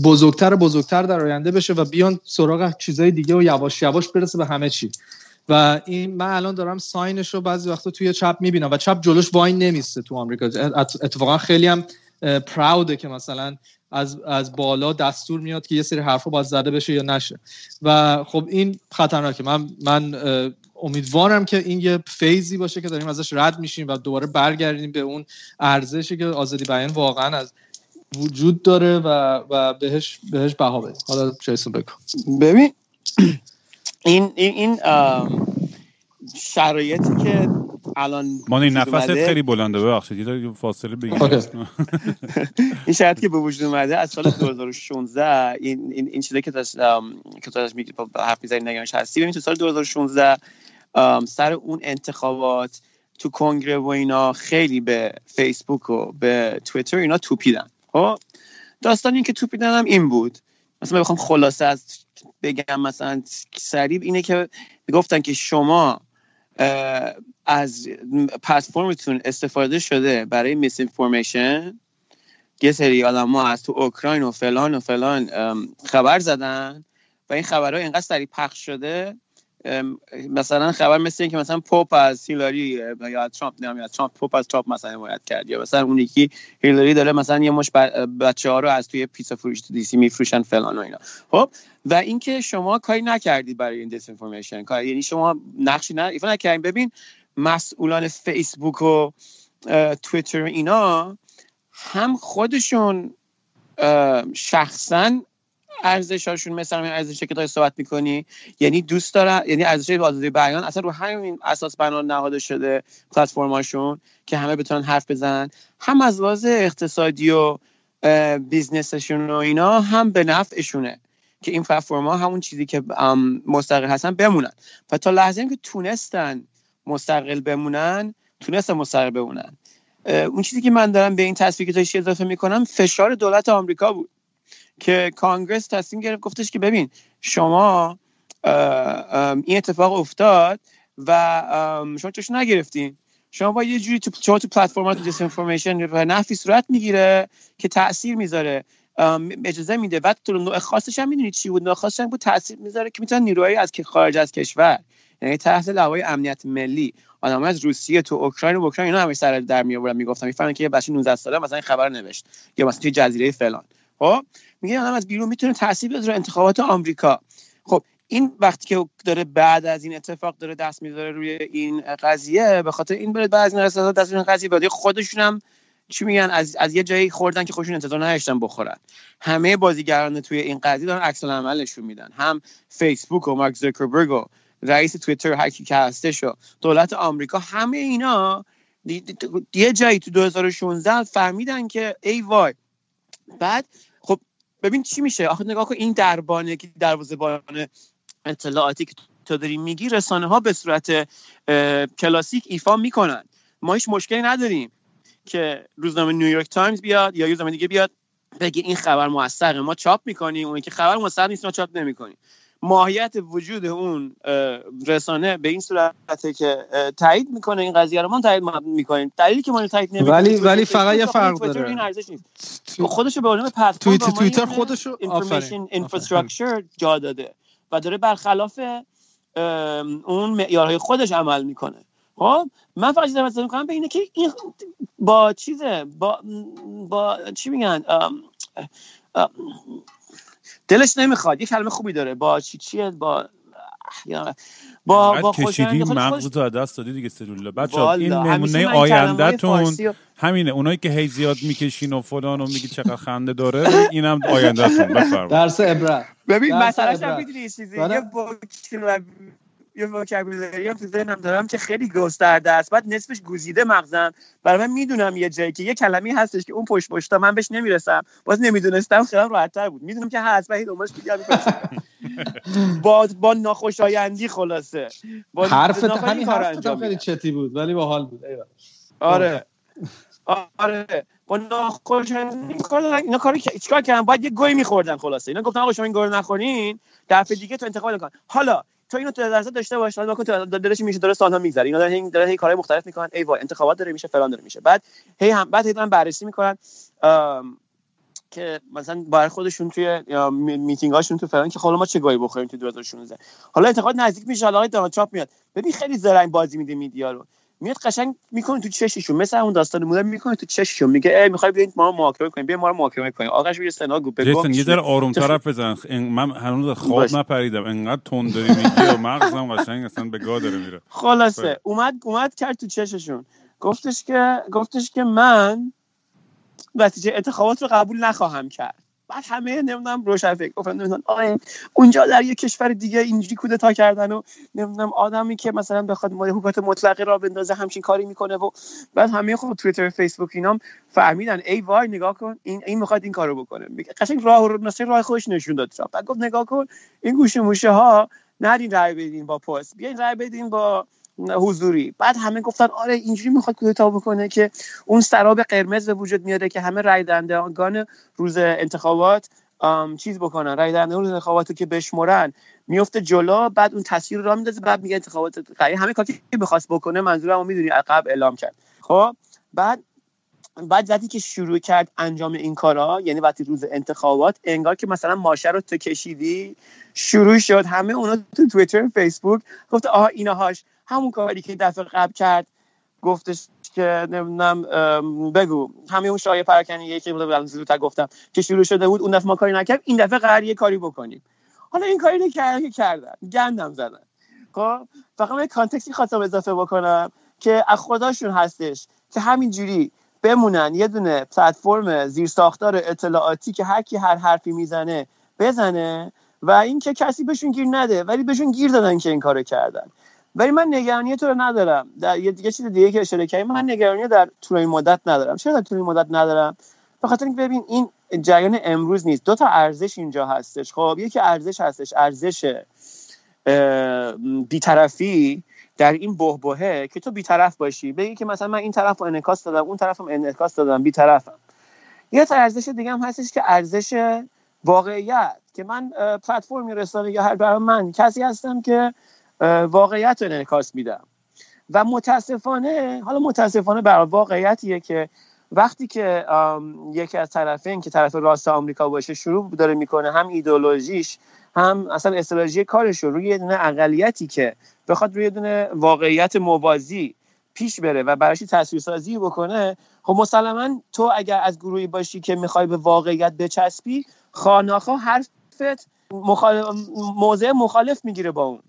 بزرگتر و بزرگتر در آینده بشه و بیان سراغ چیزای دیگه و یواش یواش برسه به همه چی. و این من الان دارم ساینش رو بعضی وقتا توی چپ می‌بینم و چپ جلوش وای نمیسته تو آمریکا. اتفاقا خیلی هم پراوده که مثلا از از بالا دستور میاد که یه سری حرفا باید زده بشه یا نشه. و خب این خطرناکه. من من امیدوارم که این یه فیزی باشه که داریم ازش رد میشیم و دوباره برگردیم به اون ارزشی که آزادی بیان واقعا از وجود داره و و بهش بهش بها بده. حالا جیسون بگو. ببین این این, این شرایطی که الان مانی نفست خیلی بلنده ببخشید. یه فاصله بگیر این شرایطی که به وجود اومده از سال 2016 این این این چیزی که داشت که تو داشت میگی حرف می‌زنی نگاهش هستی. ببین تو سال 2016 سر اون انتخابات تو کنگره و اینا خیلی به فیسبوک و به توییتر اینا توپیدن. خب؟ داستان این که توپیدن هم این بود. مثلا بخوام خلاصه از بگم مثلا سریع اینه که گفتن که شما از پلتفرمتون استفاده شده برای misinformation یه سری آدم ما از تو اوکراین و فلان و فلان خبر زدن و این خبرها اینقدر سریع پخش شده مثلا خبر مثل این که مثلا پاپ از هیلاری یا ترامپ نمیاد ترامپ پاپ از ترامپ مثلا حمایت کرد. یا مثلا اون یکی هیلاری داره مثلا یه مش بچه ها رو از توی پیزا فروش تو دیسی میفروشن فلان و اینا. خب و اینکه شما کاری نکردید برای این دیس انفورمیشن کار یعنی شما نقشی نه ایفا نکردین. ببین مسئولان فیسبوک و توییتر اینا هم خودشون شخصا ارزشاشون مثل همین ارزشی که داری صحبت می‌کنی یعنی دوست دارن یعنی ارزش آزادی بیان اصلا رو همین اساس بنا نهاده شده پلتفرماشون که همه بتونن حرف بزنن. هم از لحاظ اقتصادی و بیزنسشون و اینا هم به نفعشونه که این ها همون چیزی که مستقل هستن بمونن. و تا لحظه که تونستن مستقل بمونن تونستن مستقل بمونن. اون چیزی که من دارم به این تصویر که اضافه می‌کنم فشار دولت آمریکا بود. که کانگرس تصمیم گرفت گفتش که ببین شما این اتفاق افتاد و شما چش نگرفتین شما با یه جوری تو شما تو پلتفرم تو دیس انفورمیشن و نفی صورت می‌گیره که تاثیر می‌ذاره. اجازه میده. بعد تو نوع خاصش هم می‌دونی چی بود؟ نوع خاصش هم بود تاثیر می‌ذاره که می‌تونن نیروهایی از که خارج از کشور یعنی تحت لوای امنیت ملی آدم از روسیه تو اوکراین و اوکراین اینا همش سر در می آوردن می‌گفتن می‌فهمن که یه بچه 19 ساله مثلا این خبر نوشت یا مثلا توی جزیره فلان. خب میگه آدم از بیرون می‌تونه تاثیر بذاره انتخابات آمریکا. خب این وقتی که داره بعد از این اتفاق داره دست می‌ذاره روی این قضیه به خاطر این بره بعد از این دست این قضیه بعد خودشون هم چی میگن از, از یه جایی خوردن که خودشون انتظار نداشتن بخورن. همه بازیگران توی این قضیه دارن عکس عملشون میدن. هم فیسبوک و مارک زوکربرگ و رئیس توییتر هر کی که هستش و دولت آمریکا همه اینا یه جایی تو 2016 فهمیدن که ای وای. بعد ببین چی میشه؟ آخه نگاه کن این دربانه که دروازه‌بان اطلاعاتی که تو داری میگی رسانه ها به صورت کلاسیک ایفا می‌کنن. ما هیچ مشکلی نداریم که روزنامه نیویورک تایمز بیاد یا روزنامه دیگه بیاد بگه این خبر موثقه. ما چاپ می‌کنیم. اون که خبر موثق نیست ما چاپ نمی‌کنیم. ماهیت وجود اون رسانه به این صورته که تایید می‌کنه این قضیه رو. ما تایید می‌کنیم. دلیلی که ما تایید نمی‌کنیم ولی ولی فقط یه فرق داره. این ارزش نیست. خودشو به عنوان پلتفرم توییتر خودشو information infrastructure جا داده. و داره برخلاف اون معیارهای خودش عمل می‌کنه. خب؟ من فقط چیزی مثلا می‌کنم به اینه که این با چیزه با با چی میگن؟ دلش نمی‌خواد. یه کلمه خوبی داره. با چی چیه؟ با با با کشیدی مغز تو دست دادی دیگه سلولا بچه این نمونه آیندهتون همینه. اونایی که هی زیاد می‌کشین و فلان و میگی چقدر خنده داره اینم آیندهتون. بفرمایید. درس عبرت ببین مثلا می‌دونی چیزی. یه یه وکابولری هم تو ذهنم دارم که خیلی گسترده است. بعد نصفش گزیده مغزم. برای من می‌دونم یه جایی که یه کلمه هستش که اون پشت پشتا من بهش نمی‌رسم. باز نمی‌دونستم خیلی راحتتر بود. می‌دونم که هست و دنبالش با با ناخوشایندی خلاصه. با حرف همین حرف خیلی چتی بود ولی باحال بود آره. آره. با ناخوشایندی کار اینا کاری چیکار کردن؟ باید یه گوی میخوردن خلاصه. اینا گفتن آقا شما این گوی نخورین دفعه دیگه تو انتقاد کن. حالا تو اینو تو درصد داشته باش حالا تو دلش میشه داره سالها میگذره. اینا دارن دارن هی کارهای مختلف می‌کنن. ای وای انتخابات داره میشه فلان داره میشه. بعد هی هم بعد هی دارن بررسی می‌کنن. که مثلا بر خودشون توی میتینگ هاشون تو فلان که حالا ما چه گاهی بخوریم تو 2016 حالا انتقاد نزدیک میشه حالا دونالد ترامپ میاد. ببین خیلی زرنگ بازی میده میدیا رو. میاد قشنگ می‌کنه تو چششون. مثل اون داستان مولر می‌کنه تو چششون. میگه ای می‌خوای بیاین ما محاکمه کنیم. بیا ما رو محاکمه کنیم. آقاش میگه سنا گو بگو یه ذره آروم طرف بزن. من هنوز خواب نپریدم. انقدر تند داری میگی و مغزم قشنگ اصلا به گا داره میره. خلاصه. اومد اومد کرد تو چششون. گفتش که گفتش که من نتیجه انتخابات رو قبول نخواهم کرد. بعد همه نمی‌دونم روشن فکر گفتن نمی‌دونم. آره اونجا در یه کشور دیگه اینجوری کودتا کردن و نمی‌دونم آدمی که مثلا بخواد مال حکومت مطلقه را بندازه همچین کاری می‌کنه و بعد همه خود توییتر فیسبوک اینام فهمیدن ای وای نگاه کن این این می‌خواد این کارو بکنه. قشنگ راه رو مثلا راه خودش نشون داد. بعد گفت نگاه کن این گوشه موشه ها نرین رای بدین با پست بیاین رای بدین با حضوری. بعد همه گفتن آره اینجوری می‌خواد کودتا بکنه که اون سراب قرمز به وجود میاده که همه رای دهندگان روز انتخابات چیز بکنن. رای دهنده روز انتخابات که بشمرن میفته جلو بعد اون تصویر رو میندازه بعد میگه انتخابات قیه همه کاری که بخواست بکنه منظورم می‌دونی عقب اعلام کرد. خب بعد بعد وقتی که شروع کرد انجام این کارا یعنی وقتی روز انتخابات انگار که مثلا ماشه رو تو کشیدی شروع شد. همه اونا تو توییتر فیسبوک گفت آها اینهاش همون کاری که دفعه قبل کرد گفتش که نمی‌دونم بگو. همه اون شایعه پراکنی یکی بود زودتر گفتم که شروع شده بود اون دفعه ما کاری نکرد این دفعه قرار یه کاری بکنیم. حالا این کاری رو کردن گندم زدن. خب؟ فقط من کانتکسی خواستم اضافه بکنم که از خداشون هستش که همینجوری بمونن یه دونه پلتفرم زیر ساختار اطلاعاتی که هر کی هر حرفی می‌زنه بزنه و اینکه کسی بهشون گیر نده ولی بهشون گیر دادن که این کارو کردن. ولی من نگرانی تو رو ندارم. در یه دیگه چیز دیگه که اشاره کردیم من نگرانی در طول این مدت ندارم. چرا در طول این مدت ندارم؟ به خاطر اینکه ببین این جریان امروز نیست. دو تا ارزش اینجا هستش. خب یکی ارزش هستش. ارزش بیطرفی در این بهبهه که تو بیطرف باشی. بگی که مثلا من این طرف رو انعکاس دادم اون طرفم انعکاس دادم بیطرفم. یه تا ارزش دیگه هم هستش که ارزش واقعیت. که من پلتفرمی رسانه یا هر من کسی هستم که واقعیت رو انعکاس میدم و متاسفانه حالا متاسفانه بر واقعیتیه که وقتی که یکی از طرفین که طرف راست آمریکا باشه شروع داره می‌کنه هم ایدولوژیش هم اصلا استراتژی کارش رو روی یه دونه اقلیتی که بخواد روی دونه واقعیت موازی پیش بره و براش تصویرسازی بکنه خب مسلما تو اگر از گروهی باشی که می‌خوای به واقعیت بچسبی خاناخا حرفت مخالف موضع مخالف می‌گیره با اون.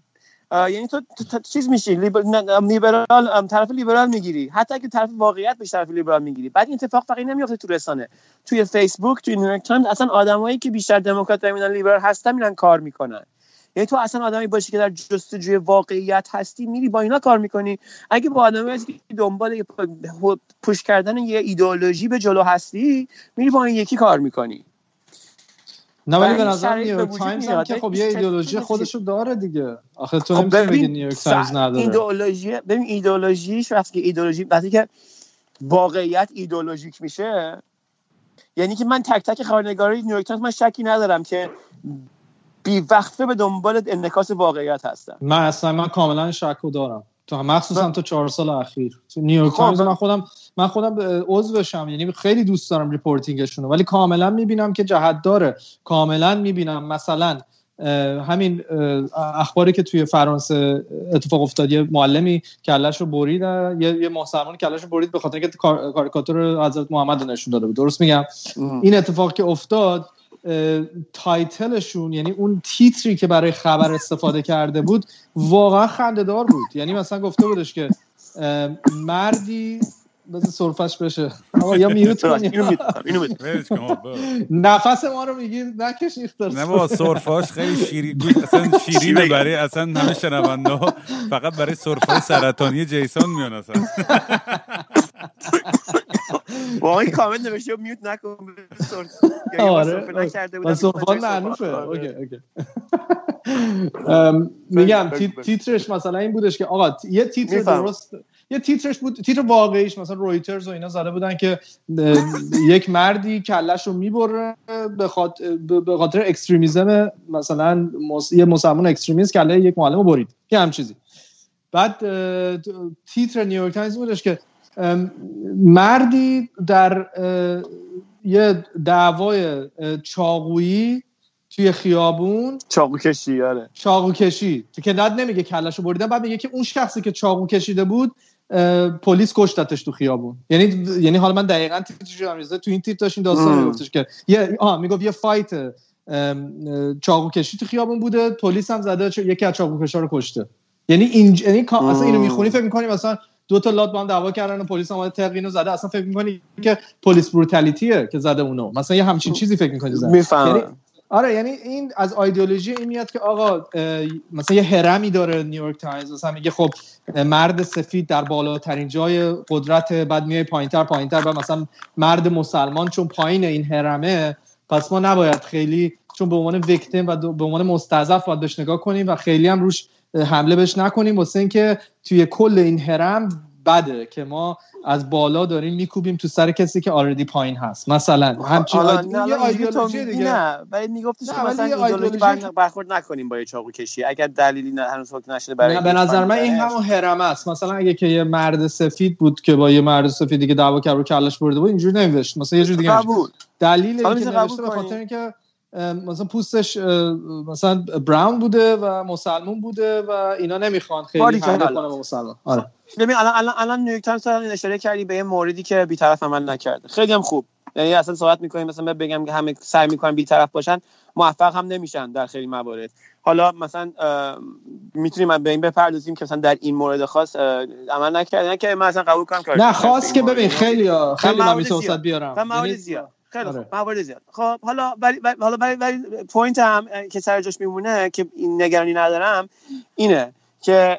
یعنی تو, چیز میشی؟ لیبرال طرف لیبرال می‌گیری. حتی اگه طرف واقعیت به طرف لیبرال می‌گیری. بعد این اتفاق فقط نمیافته تو رسانه. توی فیسبوک توی نیویورک تایمز اصلا آدمایی که بیشتر دموکرات و لیبرال هستن میرن کار می‌کنن. یعنی تو اصلا آدمی باشی که در جستجوی واقعیت هستی میری با اینا کار می‌کنی. اگه با آدمی هستی که دنبال push کردن یه ایدئولوژی به جلو هستی میری با این یکی کار می‌کنی. نه ولی به نظر نیویورک تایمز هم که خب یه ایدئولوژی خودشو داره دیگه. آخه تو خب بگی نیویورک تایمز نداره. ایدئولوژی ببین ایدئولوژیش وقتی که ایدئولوژی وقتی که واقعیت ایدئولوژیک میشه یعنی که من تک تک خبرنگاری نیویورک تایمز من شکی ندارم که بیوقفه به دنبال انعکاس واقعیت هستن من اصلا من کاملا شک و دارم. تو مخصوصا تو چهار سال اخیر. تو نیویورک خب، تایمز من- خودم من خودم عضوشم یعنی خیلی دوست دارم reporting شون ولی کاملا می‌بینم که جهت داره. کاملا می‌بینم. مثلا همین اخباری که توی فرانسه اتفاق افتاد یه معلمی کلش رو برید یه مسلمان کلش رو برید به خاطر اینکه کار- کاریکاتور حضرت محمد رو نشون داده بود. درست میگم؟ این اتفاق که افتاد تایتلشون یعنی اون تیتری که برای خبر استفاده کرده بود واقعا خندهدار بود. یعنی مثلا گفته بودش که مردی بذار سرفش بشه. آقا یا میوت کن اینو. نفس ما رو میگی نکش اختار نه با سرفاش خیلی شیرین گوش اصلا شیرینه؟ برای اصلا همه شنونده ها فقط برای سرفای سرطانی جیسون میان اصلا. واقعا کامنت نوشته mute نکن آره. نکرده بودم معنوفه؟ اوکی. اوکی میگم. تیترش مثلا این بودش که آقا یه تیتر. درست یه تیترش بود تیتر واقعیش مثلا رویترز و اینا زده بودن که یک مردی کلش رو می‌بره به خاطر extremism مثلا یه مسلمان extremist کله یک معلم رو برید یه هم چیزی بعد تیتر نیویورک تایمز بودش که مردی در یه دعوای چاقویی توی خیابون. چاقو کشی آره. چاقو کشید که بعد نمیگه کلشو بریدن بعد میگه که اون شخصی که چاقو کشیده بود پلیس کشتتش تو خیابون. یعنی یعنی حالا من دقیقاً تیترش تو این تیتر داشت این داستان. میگفتش که یه آها می‌گفت یه fight چاقو کشی تو خیابون بوده پلیس هم زده یکی از چاقو کشا رو کشته. یعنی این یعنی اصلا اینو. می‌خونی فکر می‌کنی مثلا دو تا لات با هم دعوا کردن و پلیس اومده تق اینو زده. اصلا فکر می‌کنی که police brutality ه که زده اونو؟ مثلا یه همچین چیزی فکر می‌کنی زده؟ یعنی می‌فهمم آره یعنی این از ایدئولوژی این میاد که آقا مثلا یه هرمی داره نیویورک تایمز. مثلا میگه خب مرد سفید در بالاترین جای قدرت بعد میای پایینتر پایینتر و مثلا مرد مسلمان چون پایین این هرمه پس ما نباید خیلی چون به عنوان ویکتیم و به عنوان مستضعف باید بهش نگاه کنیم و خیلی هم روش حمله بهش نکنیم واسه اینکه توی کل این هرم بده که ما از بالا داریم میکوبیم تو سر کسی که آردی پایین هست. مثلا همچین یه ایدئولوژی دیگه. نه ولی میگفتش که مثلا ایدئولوژی ایدئولوژی بر- برخورد نکنیم با یه چاقو کشی. اگر دلیلی نه هنوز حکم نشده برای به نظر من این همون هرمه است. مثلا اگه که یه مرد سفید بود که با یه مرد سفید دیگه دعوا کرد رو کلش برده بود اینجوری نمی‌نوشت مثلا یه جور دیگه. قبول. دلیل اینکه به. خاطر اینکه مثلا پوستش مثلا براون بوده و مسلمون بوده و اینا نمی‌خوان خیلی. حمله کنه به مسلمان. آره. ببین الان الان الان نیویورک تایمز اشاره کردی به یه موردی که بی‌طرف عمل نکرده. خیلی هم خوب. یعنی اصلا صحبت می‌کنیم مثلا بگم که همه سعی می‌کنن بی‌طرف باشن موفق هم نمیشن در خیلی موارد. حالا مثلا می‌تونیم به این بپردازیم که مثلا در این مورد خاص عمل نکرده. نه که من اصلا قبول کنم نه خواست که ببین خیلی خیلی من. بیارم. یعنی- زیاد. خیلی آره. خوب. موارد زیاد. خب حالا ولی حالا ولی ولی پوینت هم که سر جاش میمونه که این نگرانی ندارم اینه که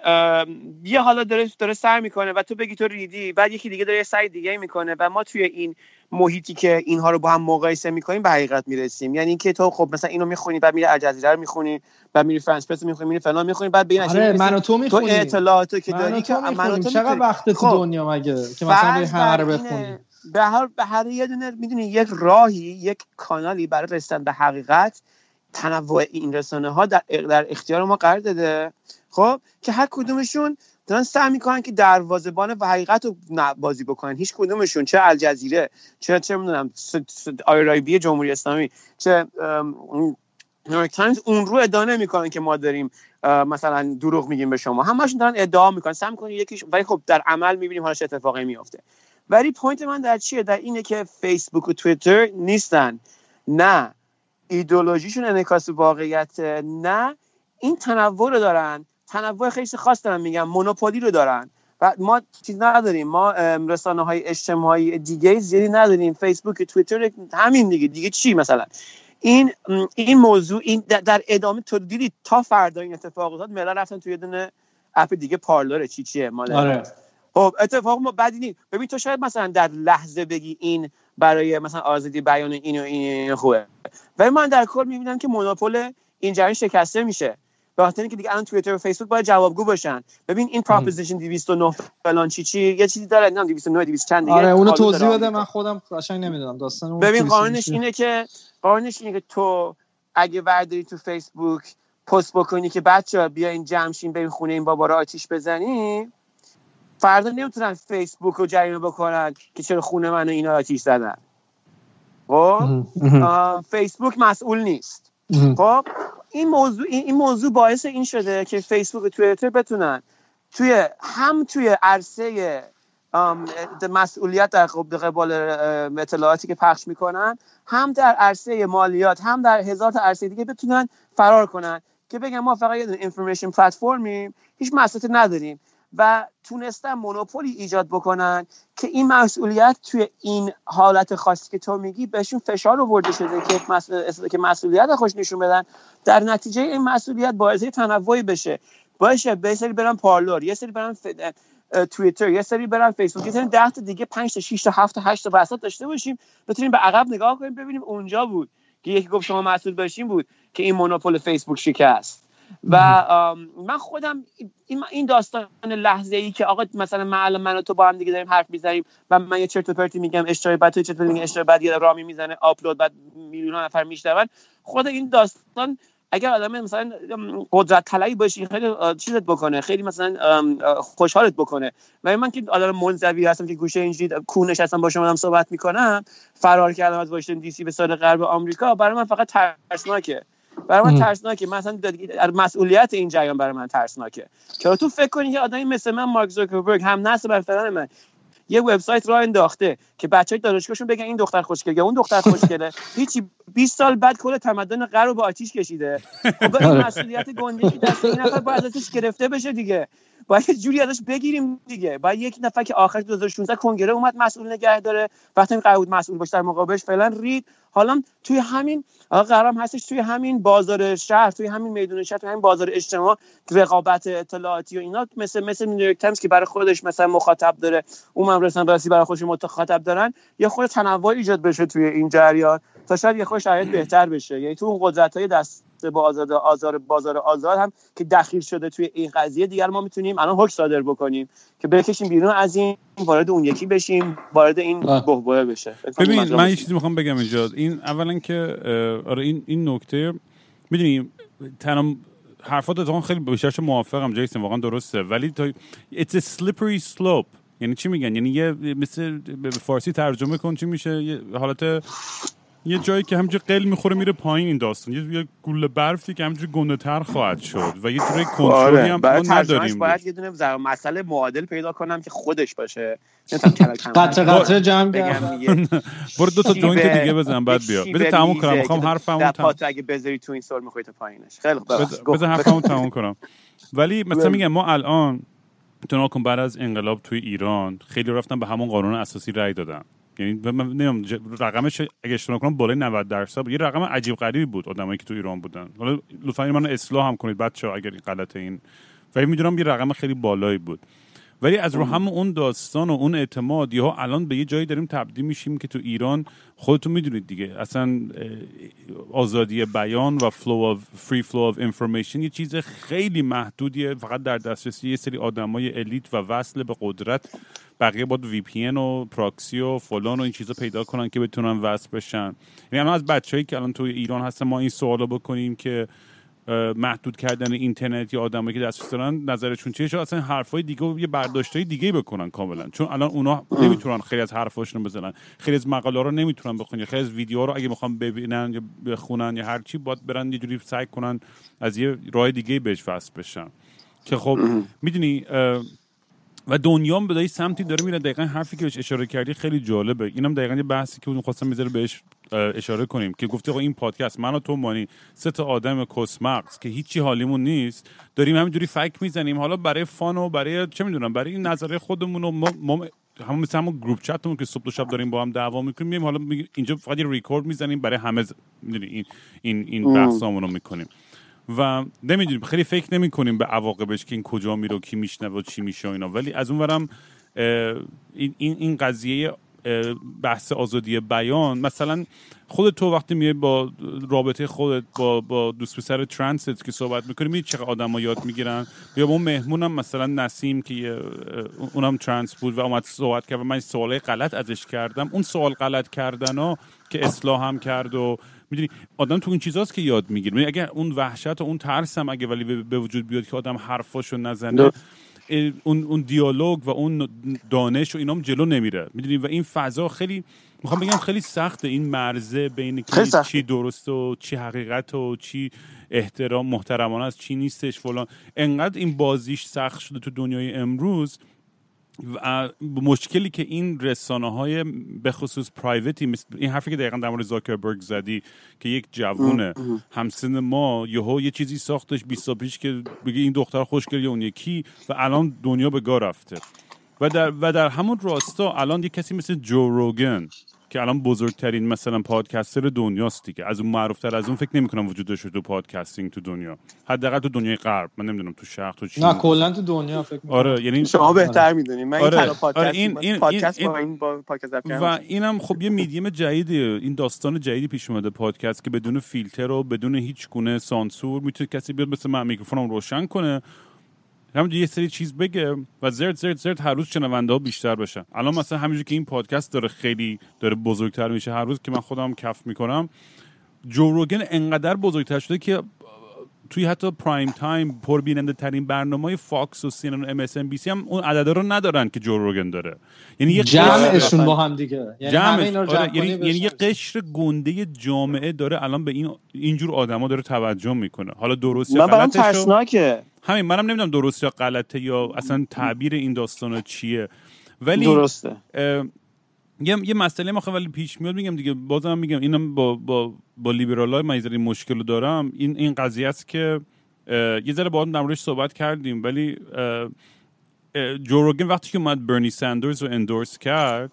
یه حالا داره داره سر می‌کنه و تو بگی تو ریدی بعد یکی دیگه داره یه سعی دیگه می‌کنه و ما توی این محیطی که اینها رو با هم مقایسه می‌کنیم به حقیقت می‌رسیم. یعنی اینکه تو خب مثلا اینو می‌خونی بعد میری الجزیره رو می‌خونی بعد میری فرانس پرس می‌خونی میری فلان می‌خونی بعد نتیجه آره می‌رسی. من و تو تو می‌خونیم اطلاعاتو که داری که تو من و می‌خونیم تو چقدر. وقت تو خب، دنیا مگه؟ که مثلا بر بخونی. به هر به هر یه دونه می‌دونی یک راهی یک کانالی برای رسیدن به حقیقت تنوع این رسانه ها در, در اختیار ما قرار داده. خب؟ که هر کدومشون دارن سعی می‌کنن که دروازه‌بان و حقیقت رو بازی بکنن. هیچ کدومشون چه الجزیره چه چه می‌دونم IRIB جمهوری اسلامی چه نیویورک اون رو ادعا نمی‌کنن که ما داریم مثلا دروغ میگیم به شما. همشون دارن ادعا می‌کنن. سعی می‌کنن یکیش ولی خب در عمل می‌بینیم حالا چه اتفاقی میافته. ولی point من در چیه؟ در اینه که فیسبوک و توییتر نیستن. نه ایدولوژیشون انعکاس واقعیت نه این تنوع رو دارن. تنوع خیلی خاص دارن میگم monopoly رو دارن. و ما چیز نداریم. ما رسانه های اجتماعی دیگه زیادی نداریم. فیسبوک توییتر همین دیگه. دیگه چی مثلا؟ این این موضوع این در- ادامه تو دیدی تا فردا این اتفاق افتاد رفتن توی دونه اپ دیگه Parler چی چیه مال آره. خب اتفاق ما بدی نیست ببین تو شاید مثلا در لحظه بگی این برای مثلا آزادی بیان این و این, خوبه. ولی من در کل می‌بینم که monopoly این جریان شکسته میشه. به خاطر اینکه دیگه الان توییتر و فیسبوک باید جوابگو باشن ببین این proposition 209 فلان چی چی یه چیزی داره. نه 209 200 چند دیگه. آره اونو توضیح بده. من خودم قشنگ نمی‌دونم. داستان اون ببین قانونش؟ اینه که قانونش اینه که تو اگه ورداری تو فیسبوک پست بکنی که بچه بیا این جمشین بریم خونه این بابا رو آتیش بزنی فردا نمی‌تونن فیسبوک رو جریمه بکنن که چرا خونه منو اینا آتیش زدن. خب؟ فیسبوک مسئول نیست. خب؟ این موضوع این موضوع باعث این شده که فیسبوک و توییتر بتونن توی هم توی عرصه مسئولیت در قبال اطلاعاتی که پخش می‌کنن هم در عرصه مالیات هم در هزار تا عرصه دیگه بتونن فرار کنن. که بگم ما فقط یه اینفورمیشن پلتفرمیم هیچ مسئولیت نداریم. و تونستن مونوپولی ایجاد بکنن که این مسئولیت توی این حالت خاصی که تو میگی بهشون فشار آورده شده که مسئول... که مسئولیت خوش نشون بدن. در نتیجه این مسئولیت باعث تنوعی بشه. باشه به سری برن پارلور یه سری برن توییتر یه سری برن فیسبوک. یه سری 10 تا دیگه 5 تا 6 تا 7 تا 8 تا بساط داشته باشیم. بتونیم به عقب نگاه کنیم ببینیم اونجا بود که یکی گفت شما مسئول باشین بود که این مونوپول فیسبوک شکست. و من خودم این داستان لحظه ای که آقا مثلا من من و تو با هم دیگه داریم حرف می‌زنیم و من یه چرت و پرتی میگم اشتباه بعد تو چرت میگی اشتباه بعد یه رامی می‌زنه آپلود بعد میلیون نفر میشنون. خود این داستان اگر آدم مثلا قدرت طلبی باشی خیلی چیزت بکنه خیلی مثلا خوشحالت بکنه. و من که آدم منزوی هستم که گوشه اینجوری کونش هستم با شما صحبت می‌کنم فرار کردم از واشنگتن دی سی به سال غرب آمریکا برای من فقط ترسناکه. برای من ترسناکه. مثلا مسئولیت این جریان برای من ترسناکه. که تو فکر کنی که آدمی مثل من مارک زوکربرگ هم نسل بر من یه وبسایت راه انداخته که بچهای دانشگاهشون بگن این دختر خوشگله اون دختر خوشگله هیچی 20 سال بعد کل تمدن غرب رو به آتیش کشیده. خب این آره. مسئولیت گندگی دست این نفر باید ازش گرفته بشه دیگه. باید یه جوری ازش بگیریم دیگه. باید یک نفر که آخر 2016 کنگره اومد مسئول نگه داره. وقتی قرار بود مسئول باشه در مقابلش فعلا رید حالا توی همین قرارم هستش توی همین بازار شهر توی همین میدون شهر توی همین بازار اجتماع رقابت اطلاعاتی و اینا مثل مثل نیویورک تایمز که برای خودش مثلا مخاطب داره اون رسن راسی برای خودش مخاطب دارن یه خود تنوع ایجاد بشه توی این جریان. تا شاید یه خود شاید بهتر بشه. یعنی تو اون قدرت های دست با آزاد آزار بازار آزاد هم که دخیل شده توی این قضیه دیگر ما می‌تونیم الان حکم صادر بکنیم که بکشیم بیرون از این وارد اون یکی بشیم وارد این بحبوحه بشه. ببین من یه چیزی می‌خوام بگم اینجا. این اولا که آره این این نکته می‌دونی تنم حرفات اتفاقا خیلی بیشترش موافقم جیسن واقعا درسته. ولی تا it's a slippery slope. یعنی چی میگن؟ یعنی یه مثل به فارسی ترجمه کن چی میشه. یه حالت یه جایی که همینجوری قل می‌خوره میره پایین این داستان. یه, یه گوله برفی که همینجوری گنده تر خواهد شد و یه جوری کنترلی آره. هم ما نداریم باید یه دونه مسئله معادل پیدا کنم که خودش باشه. قطع قطع جمع برو دو تا جوینت دیگه بزن بعد بیا. بده تموم کنم. می‌خوام حرفمو تموم اگه بذاری تو این سال می‌خوای تا پایینش. خیلی خوب. بذار حرفمو تموم کنم. ولی مثلا میگم ما الان تو کن بعد از انقلاب توی ایران خیلی رفتن به همون قانون اساسی رأی دادن. یعنی نمی‌دونم رقمش اگه اشتباه کنم بالای 90 درصد یه رقم عجیب غریبی بود آدمایی که تو ایران بودن. حالا لطفا من اصلاح هم کنید بچه اگر غلط این. و می‌دونم یه رقم خیلی بالایی بود. ولی از رو هم اون داستان و اون اعتماد یا الان به یه جایی داریم تبدیل میشیم که تو ایران خودتون می‌دونید دیگه. اصلا آزادی بیان و flow of free flow of information یه چیز خیلی محدودیه. فقط در دسترسی یه سری آدمای elite و وصل به قدرت. بقیه باید VPN و پراکسی و فلان و این چیزا پیدا کنن که بتونن وصل بشن. یعنی از بچه‌هایی که الان توی ایران هستن ما این سوالو بکنیم که محدود کردن اینترنت یا آدمایی که دسترسی دارن نظرشون چیه؟ شاید اصلا حرفای دیگه و یه برداشتای دیگه بکنن کاملا. چون الان اونا نمی‌تونن خیلی از حرفاشون بزنن. خیلی از مقاله رو نمی‌تونن بخونن. خیلی از ویدیو رو اگه می‌خوان ببینن یا بخونن یا هر چی باید برن یه جوری سعی کنن از یه راه دیگه بهش وصل بشن. که خب می‌دونی و دنیا به سمتی داره میره. دقیقا حرفی که بهش اشاره کردی خیلی جالبه. اینم دقیقا یه بحثی که خواستم می‌ذاره بهش اشاره کنیم که گفتی آقا این پادکست من و تو مانی سه تا آدم کسمقز که هیچی حالیمون نیست داریم همینجوری فک می‌زنیم. حالا برای فان و برای چه می‌دونم برای این نظره خودمون و ما, ما همون مثل همون گروپ چتمون که صبح و شب داریم با هم دعوا می‌کنیم حالا اینجا فقط یه ریکورد می‌زنیم برای همه این این این بحثامون رو می‌کنیم. و نمی‌دونیم خیلی فکر نمی کنیم به عواقبش که این کجا میره و کی میشنوه و چی میشه و اینا. ولی از اونورم این این قضیه بحث آزادی بیان مثلا خود تو وقتی میای با رابطه خودت با با دوست پسر ترنست که صحبت می‌کنی می چقدر آدم یاد می‌گیرن؟ یا با مهمونم مثلا نسیم که اونم ترنس بود و اومد صحبت کرد و من سوال غلط ازش کردم. اون سوال غلط کردن ها که اصلاح هم کرد و می‌دونی آدم تو این چیزاست که یاد می‌گیره. اگر اون وحشت و اون ترس هم اگه ولی به وجود بیاد که آدم حرفاشو نزنه اون اون دیالوگ و اون دانش و اینام جلو نمیره. می‌دونی؟ و این فضا خیلی می‌خوام بگم خیلی سخته. این مرزه بین که چی درست و چی حقیقت و چی احترام محترمانه است چی نیستش فلان. انقدر این بازیش سخت شده تو دنیای امروز و مشکلی که این رسانه های به خصوص پرایوتی مثل این حرفی که دقیقا در مورد زاکربرگ زدی که یک جوونه. همسن ما یهو یه چیزی ساختش 20 پیش که بگه این دختر خوشگل یا اون یکی و الان دنیا به گاه رفته. و در, و در همون راستا الان یه کسی مثل جو روگن که الان بزرگترین مثلا پادکستر دنیاست دیگه. از اون معروفتر از اون فکر نمی‌کنم وجود داشته تو پادکستینگ تو دنیا. حداقل تو دنیای غرب. من نمی‌دونم تو شرق تو چین نه کلا تو دنیا فکر آره یعنی شما بهتر می‌دونید من آره. این پادکست آره. این این پادکست این با این با پادکست و اینم خب یه میدیم جدیدی این داستان جدیدی پیش اومده پادکست که بدون فیلتر و بدون هیچ گونه سانسور می‌تونه کسی بیاد مثل من میکروفونم روشن کنه. همونجوری یه سری چیز بگه و زرد زرد زرد هر روز شنونده ها بیشتر بشن. الان مثلا همینجوری که این پادکست داره خیلی داره بزرگتر میشه هر روز که من خودم کف می‌کنم جو روگن انقدر بزرگتر شده که توی حتی prime time پربیننده ترین برنامه فاکس و سی و ام اس ام بی سی هم اون عددا رو ندارن که جو روگن داره. یعنی یه جمعشون با هم دیگه. یعنی جمع آره یعنی, یعنی یه قشر گنده جامعه داره الان به این اینجور آدما داره توجه می‌کنه. حالا درست یا ترسناکه. همین منم نمی‌دونم درست یا غلطه یا اصلا تعبیر این داستان چیه. ولی درسته. یه یه مسئله ما ولی پیش میاد میگم دیگه بازم میگم اینم با با با لیبرال های من این مشکل دارم. این این قضیه است که یه ذره با هم درموردش صحبت کردیم ولی جو روگن وقتی که اومد برنی ساندرز رو endorse کرد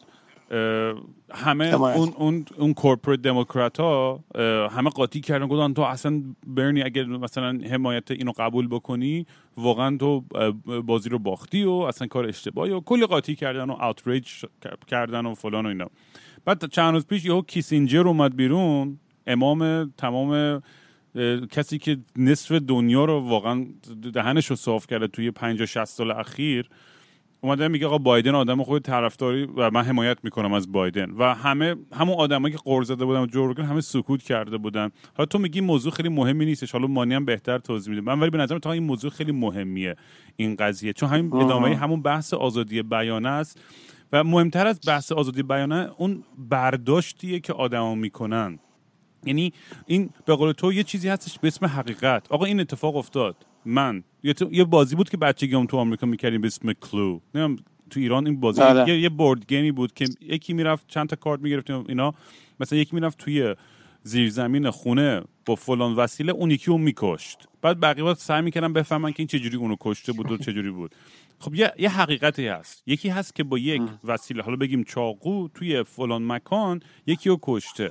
همه اون اون اون corporate Democrat ها همه قاطی کردن گفتن تو اصلا برنی اگر مثلا حمایت اینو قبول بکنی واقعا تو بازی رو باختی و اصلا کار اشتباهی و کلی قاطی کردن و اوتریج کردن و فلان و اینا. بعد چند روز پیش یهو کیسینجر اومد بیرون امام تمام کسی که نصف دنیا رو واقعا دهنش رو صاف کرده توی 50 60 سال اخیر. اومده میگه آقا بایدن آدم خود طرفداری و من حمایت می‌کنم از بایدن. و همه همون آدمایی که قرض زده بودن جورگن همه سکوت کرده بودن. حالا تو میگی موضوع خیلی مهمی نیستش. حالا مانی هم بهتر توضیح میده. من ولی به نظرم تا این موضوع خیلی مهمیه این قضیه. چون همین ادامه همون بحث آزادی بیان است. و مهمتر از بحث آزادی بیانه اون برداشتیه که آدما می‌کنن. یعنی این به قول تو یه چیزی هستش به اسم حقیقت. آقا این اتفاق افتاد. من. یه بازی بود که بچگی هم تو آمریکا می‌کردیم به اسم کلو. نمیم تو ایران این بازی آره. یه, یه بورد گیمی بود که یکی می‌رفت چند تا کارت می‌گرفتیم اینا. مثلا یکی می‌رفت توی زیرزمین خونه با فلان وسیله اون یکی اون میکشت. بعد بقیه سعی می‌کردن بفهمن که این چجوری اونو کشته بود و چجوری بود. خب یه, یه حقیقتی هست. یکی هست که با یک وسیله حالا بگیم چاقو توی فلان مکان یکی رو کشته.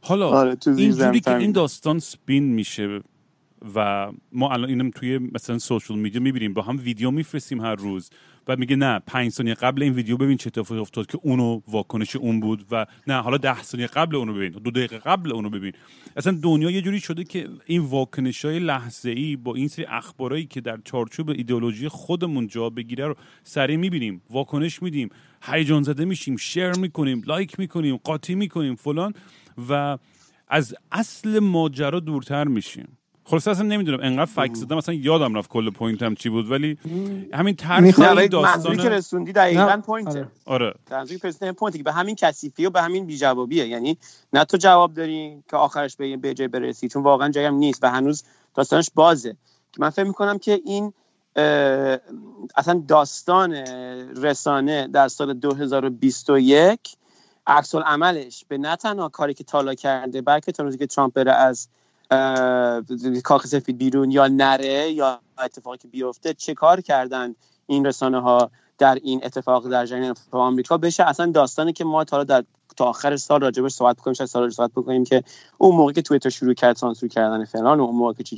حالا آره اینجوری که این داستان سپین میشه. و ما الان اینم توی مثلا سوشال میدیا می‌بینیم با هم ویدیو میفرستیم هر روز بعد میگه نه پنج ثانیه قبل این ویدیو ببین چه اتفاقی افتاد که اونو واکنش اون بود و نه حالا ده ثانیه قبل اونو ببین دو دقیقه قبل اونو ببین. اصلا دنیا یه جوری شده که این واکنش های لحظه ای با این سری اخبارایی که در چارچوب ایدئولوژی خودمون جا بگیره رو سریع می‌بینیم واکنش میدیم هیجان زده میشیم share می‌کنیم like می‌کنیم قاطی می‌کنیم فلان و از اصل ماجرا دورتر میشیم. خلاصه اصلا نمی‌دونم انقدر fact زدم مثلا یادم رفت کل point ام چی بود ولی همین ترس داستان که رسوندی دقیقاً پوینت آره. آره. point که به همین کثیفی و به همین بی‌جوابیه. یعنی نه تو جواب داری که آخرش به به جای برسی چون واقعا جایی هم نیست و هنوز داستانش بازه. که من فکر می‌کنم که این اصلا داستان رسانه در سال 2021 عکس عملش به نه تنها کاری که تالا کرده بلکه تا روزی که ترامپ بره از کاخ سفید بیرون یا نره یا اتفاقی که بیفته چه کار کردن این رسانه ها در این اتفاق در جریان آمریکا؟ بشه اصلا داستانی که ما تا در تا آخر سال راجبش صحبت بکنیم شاید سال صحبت بکنیم که اون موقع که توییتر شروع کرد سانسور کردن فلان و اون موقع که چی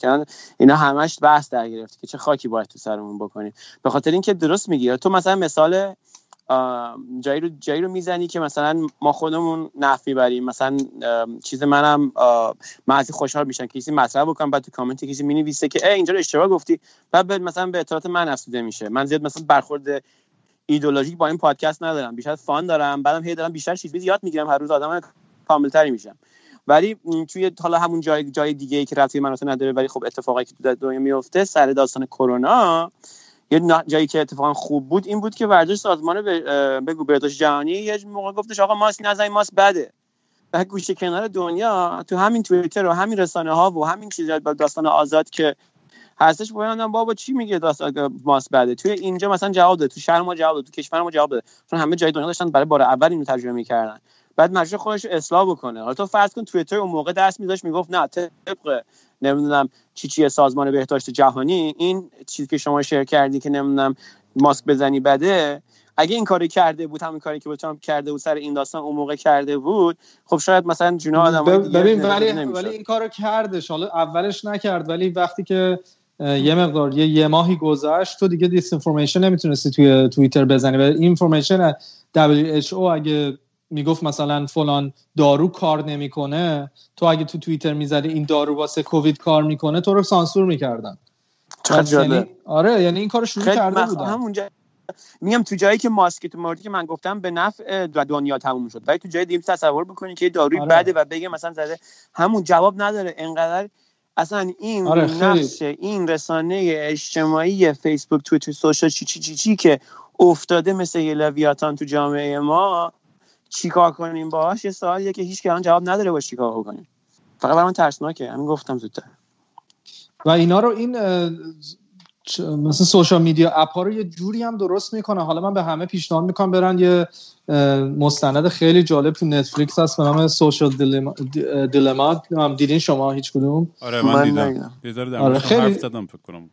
کردن اینا همش بحث در گرفت که چه خاکی باید تو سرمون بکنیم. به خاطر اینکه درست میگی تو مثلا مثال جایی رو جایی رو می‌زنی که مثلا ما خودمون نفی بریم مثلا چیز منم من از خوشحال میشم. که کسی مطرح بکنم بعد تو کامنت کسی می‌نویسه که ای اینجا رو اشتباه گفتی. بعد مثلا به اطلاعات من افزوده میشه. من زیاد مثلا برخورد ایدولوژیک با این پادکست ندارم. بیشتر فان دارم. بعدم هی دارم بیشتر چیز یاد می‌گیرم. هر روز آدم کاملتری میشم. ولی توی حالا همون جای جای دیگه ای که رفتی مناطق نداره ولی خب اتفاقی که تو دنیا میفته سر داستان کرونا یه جایی که اتفاقا خوب بود این بود که ورزش سازمان بگو بهداشت جهانی یه موقع گفتش آقا ماسک نزنید ماسک بده. و گوشه کنار دنیا تو همین توییتر و همین رسانه ها و همین چیزا داستان آزاد که هستش بایدم بابا چی میگه داستان ماس بده؟ توی اینجا مثلا جواب داد تو شهر ما جواب داد تو کشور ما جواب داد چون همه جای دنیا داشتن برای بار اول اینو ترجمه می‌کردن. بعد مجبور خودش اصلاح بکنه. حالا تو فرض کن توییتر اون موقع دست میذاشت می‌گفت نه طبق نمی‌دونم چی چی سازمان بهداشت جهانی این چیزی که شما شیر کردی که نمی‌دونم ماسک بزنی بده. اگه این کاری کرده بود همین کاری که بتونم کرده بود سر این داستان اون موقع کرده بود خب شاید مثلا جون آدم ببین ولی ولی این کارو کردش. حالا اولش نکرد ولی وقتی که یه مقدار یه, یه ماهی گذشت تو دیگه دیس انفورمیشن نمی‌تونستی توی توییتر بزنی. و اینفورمیشن WHO اگه می‌گفت مثلا فلان دارو کار نمی‌کنه. تو اگه تو توییتر می‌زدی این دارو واسه کووید کار می‌کنه تو رو سانسور می‌کردن. یعنی آره یعنی این کارو شروع کرده بودن. همونجا میگم تو جایی که ماسک تو موردی که من گفتم به نفع دنیا تموم شد. ولی تو جای دیم تصور بکنی که داروی آره. بده و بگه مثلا زده. همون جواب نداره. انقدر اصلا این آره نقش این رسانه اجتماعی فیسبوک توییتر سوشال چی چی چی چی که افتاده مثل یه لویاتان تو جامعه ما چیکار کنیم باهاش یه سوالیه که هیچ که جواب نداره باش چیکار کنیم فقط برام ترسناکه. همین گفتم زودتر. و اینا رو این مثلا سوشال میدیا اپ ها رو یه جوری هم درست می‌کنه. حالا من به همه پیشنهاد می‌کنم برن یه مستند خیلی جالب تو نتفلیکس هست به نام سوشال دیلما دیدین شما هیچ کدوم؟ آره من, دیدم. آره خیلی فکر کنم.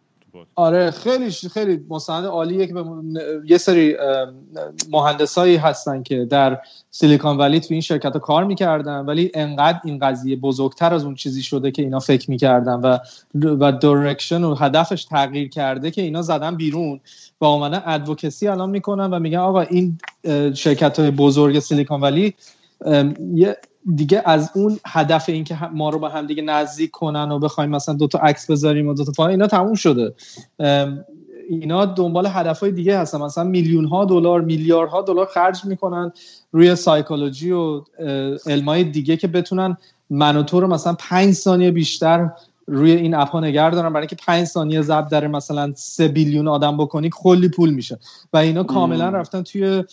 آره خیلی خیلی مستند عالیه که یه سری مهندسایی هستن که در سیلیکون ولی تو این شرکت ها کار می‌کردن ولی انقدر این قضیه بزرگتر از اون چیزی شده که اینا فکر می‌کردن و و direction و هدفش تغییر کرده که اینا زدن بیرون و اومدن ادوکسی الان می‌کنن و میگن آقا این شرکت های بزرگ سیلیکون ولی یه دیگه از اون هدف این که ما رو به هم دیگه نزدیک کنن و بخوایم مثلا دو تا عکس بذاریم و دو تا اینا تموم شده. اینا دنبال هدفهای دیگه هستن. مثلا میلیون ها دلار میلیاردها دلار خرج می‌کنن روی سایکولوژی و علمای دیگه که بتونن من و تو رو مثلا پنج ثانیه بیشتر روی این اپ ها نگه دارن. برای اینکه پنج ثانیه ضبط در مثلا سه بیلیون آدم بکنی کلی پول میشه. و اینا کاملا رفتن توی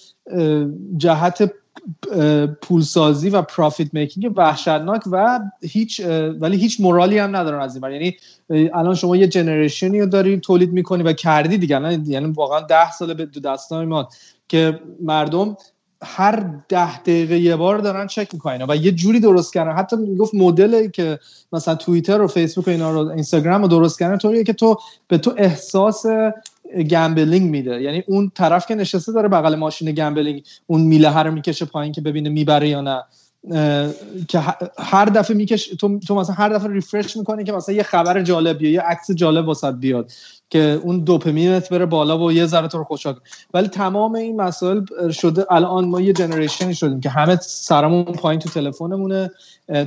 جهت پولسازی و پروفیت میکینگ وحشتناک و هیچ ولی هیچ مورالی هم ندارن از این یعنی الان شما یه generation ی رو داری تولید می‌کنی و کردی دیگه. یعنی واقعا ده سال داستان ما که مردم هر ده دقیقه یه بار دارن چک می‌کنن و یه جوری درست کردن. حتی می‌گفت مدل که مثلا توییتر و فیسبوک و اینا رو اینستاگرام رو درست کردن طوریه که تو به تو احساس gambling میده. یعنی اون طرف که نشسته داره بغل ماشین gambling اون میله رو می‌کشه پایین که ببینه می‌بره یا نه. که هر دفعه میکشی تو, تو مثلا هر دفعه refresh می‌کنی که مثلا یه خبر جالب یا یه عکس جالب واست بیاد که اون dopamine ت بره بالا و یه ذره تو رو خوشحال ولی تمام این مسائل شده الان ما یه generation ی شدیم که همه سرمون پایین تو تلفنمونه.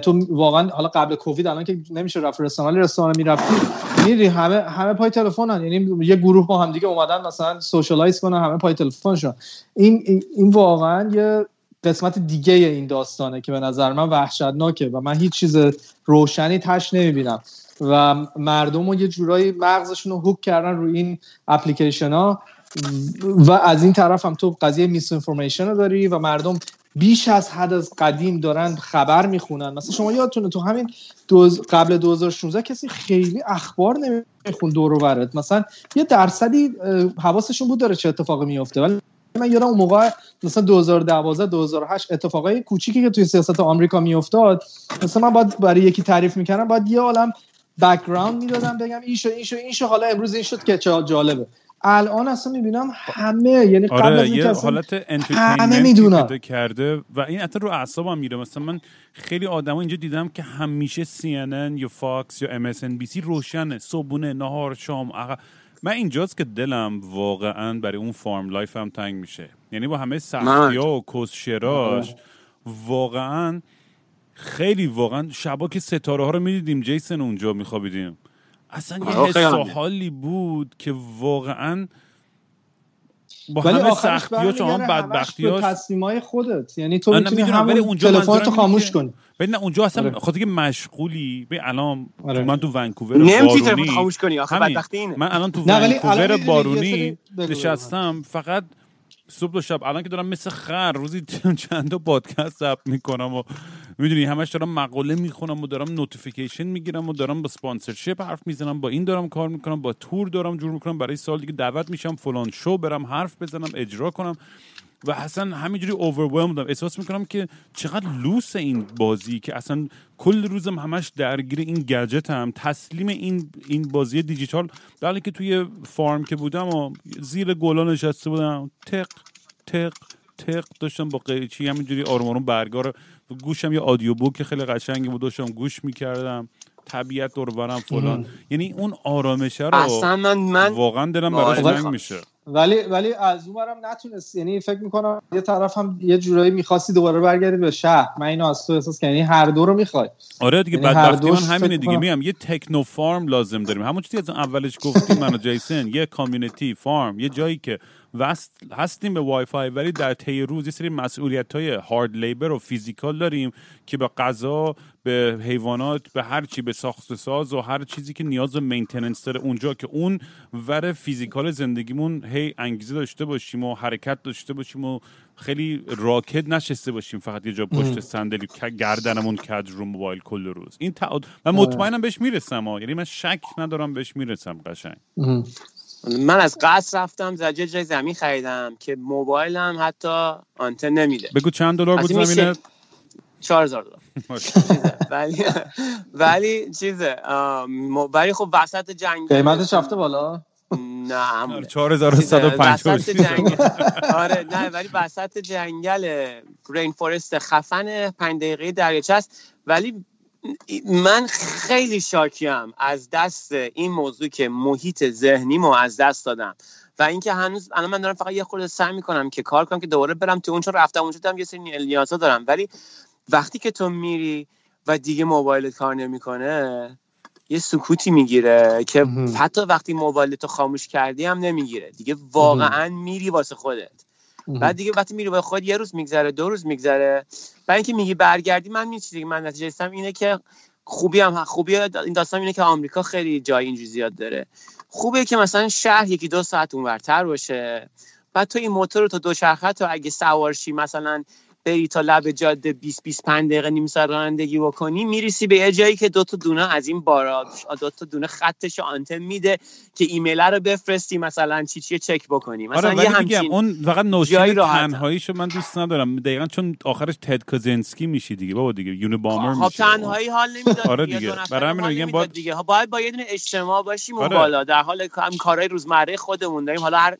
تو واقعا حالا قبل کووید الان که نمیشه رفت رستوران ولی رستوران می‌رفتی میری همه همه پای تلفنن. یعنی یه گروه با هم دیگه اومدن مثلا socialize کنن همه پای تلفنشون. این این واقعا یه قسمت دیگه این داستانه که به نظر من وحشتناکه و من هیچ چیز روشنی تش نمی‌بینم. و مردم رو یه جورایی مغزشون رو هوک کردن روی این اپلیکیشن ها. و از این طرف هم تو قضیه میس انفورمیشن رو داری و مردم بیش از حد از قدیم دارن خبر می‌خونن. مثلا شما یادتونه تو همین دوز قبل 2016 کسی خیلی اخبار نمیخون دور و مثلا یه درصدی حواسشون بود داره چه اتفاقی میفته ولی من یادم اون موقع مثلا 2012 2008 اتفاقای کوچیکی که توی سیاست آمریکا میافتاد مثلا من باید برای یکی تعریف می‌کردم باید یه عالم background می‌دادم بگم این شو این شو این شو حالا امروز این شد که چه جالبه. الان اصلا می‌بینم همه یعنی قبل آره، از یه حالت همه می‌دونن. کرده و این حتی رو اعصابم میره. مثلا من خیلی آدما اینجا دیدم که همیشه CNN یا فاکس یا MSNBC روشنه صبحونه نهار شام من اینجاست که دلم واقعا برای اون farm life هم تنگ میشه. یعنی با همه سختی ها و کسشراش واقعا خیلی واقعا شبا که ستاره ها رو می‌دیدیم جیسن اونجا میخوابیدیم. اصلا یه حس حالی بود که واقعا با ولی همه شما همش بدبختی به تصمیمای خودت یعنی تو آره، می‌تونی می‌دونم، ولی همون اونجا تلفن منظورم تو اینه خاموش که- کنی ولی نه اونجا اصلا آره. خاطر که مشغولی به الان آره. من تو ونکوور نمی‌تونی تلفن خاموش کنی آخه. بدبختی اینه من الان تو ونکوور بارونی. نشستم فقط صبح و شب الان که دارم مثل خر روزی چند تا پادکست ضبط می‌کنم و می‌دونی همش دارم مقاله می‌خونم و دارم notification می‌گیرم و دارم با sponsorship حرف می‌زنم با این دارم کار می‌کنم با tour دارم جور می‌کنم برای سال دیگه دعوت میشم فلان شو برم حرف بزنم اجرا کنم. و اصلا همینجوری overwhelm بودم. احساس می‌کنم که چقدر لوس این بازی که اصلا کل روزم همش درگیر این گجت هم تسلیم این این بازی دیجیتال. در که توی فارم که بودم و زیر گلا نشسته بودم تق تق تق داشتم با قیچی همینجوری آروم آروم برگا رو گوشم یه آدیو بوک خیلی قشنگی بود داشتم گوش می‌کردم. طبیعت دور برم فلان. یعنی اون آرامشه رو اصلا من من واقعا دلم براش. تنگ میشه. ولی ولی از اون برم نتونست. یعنی فکر می‌کنم یه طرف هم یه جورایی می‌خواستی دوباره برگردی به شهر. من اینو از تو احساس کردم. یعنی هر دو رو می‌خوای. آره دیگه یعنی بدبختی من همینه دیگه. کنم- میگم یه techno farm لازم داریم. همون چیزی از اولش گفتیم من و جیسن یه community farm یه جایی که وصل هستیم به وای فای ولی در طی روز یه سری مسئولیت های hard labor و physical داریم که به غذا به حیوانات به هر چی به ساخت و ساز و هر چیزی که نیاز به maintenance داره اونجا که اون ور physical زندگیمون هی انگیزه داشته باشیم و حرکت داشته باشیم و خیلی راکد نشسته باشیم. فقط یه جا پشت صندلی گردنمون کج رو موبایل کل روز. این تعاد من مطمئنم بهش می‌رسم ها. یعنی من شک ندارم بهش می‌رسم قشنگ. من از قصر رفتم زجه جای زمین خریدم که موبایلم حتی آنتن نمیده. بگو چند دلار بود زمینه؟ 4000 دلار. چیزه. ولی ولی چیزه ولی خب وسط جنگ قیمتش رفته بالا؟ نه همونه. 4150 وسط جنگل آره نه ولی وسط جنگل رین فورست خفن پنج دقیقه دریاچه است. ولی من خیلی شاکیم از دست این موضوع که محیط ذهنیمو از دست دادم. و اینکه هنوز الان من دارم فقط یه خورده سعی می‌کنم که کار کنم که دوباره برم تو اون چون رفتم اونجا دیدم یه سری نیازا دارم ولی وقتی که تو میری و دیگه موبایلت کار نمی‌کنه یه سکوتی می‌گیره که. حتی وقتی موبایلتو خاموش کردی هم نمی‌گیره. دیگه واقعا میری واسه خودت. بعد دیگه وقتی میری با خود یه روز میگذره دو روز میگذره. بعد اینکه میگی برگردی من می چیزی من نتیجه رسیدم اینه که خوبی هم خوبی این داستان اینه که آمریکا خیلی جای اینجوری زیاد داره. خوبه که مثلا شهر یکی دو ساعت اونورتر باشه. بعد تو این موتور رو تا دوچرخه تو اگه سوارشی مثلا بری تا لب جاده 20 25 دقیقه نیم ساعت رانندگی بکنی میریسی به یه جایی که دو تا دونه از این بارا دو تا دونه خطش آنتن میده که ایمیل رو بفرستی مثلا چی چی چک بکنی. مثلا آره یه همچین اون فقط راحتم. تنهاییشو من دوست ندارم. دقیقا چون آخرش تد کازنسکی میشی دیگه بابا دیگه. یونیبامر خب میشی. تنهایی حال نمی‌داد آره دیگه. برای همین میگم باید- دیگه. ها باید با یه دونه اجتماع باشیم اون آره. بالا. در حال هم کارهای روزمره خودمون داریم. حالا هر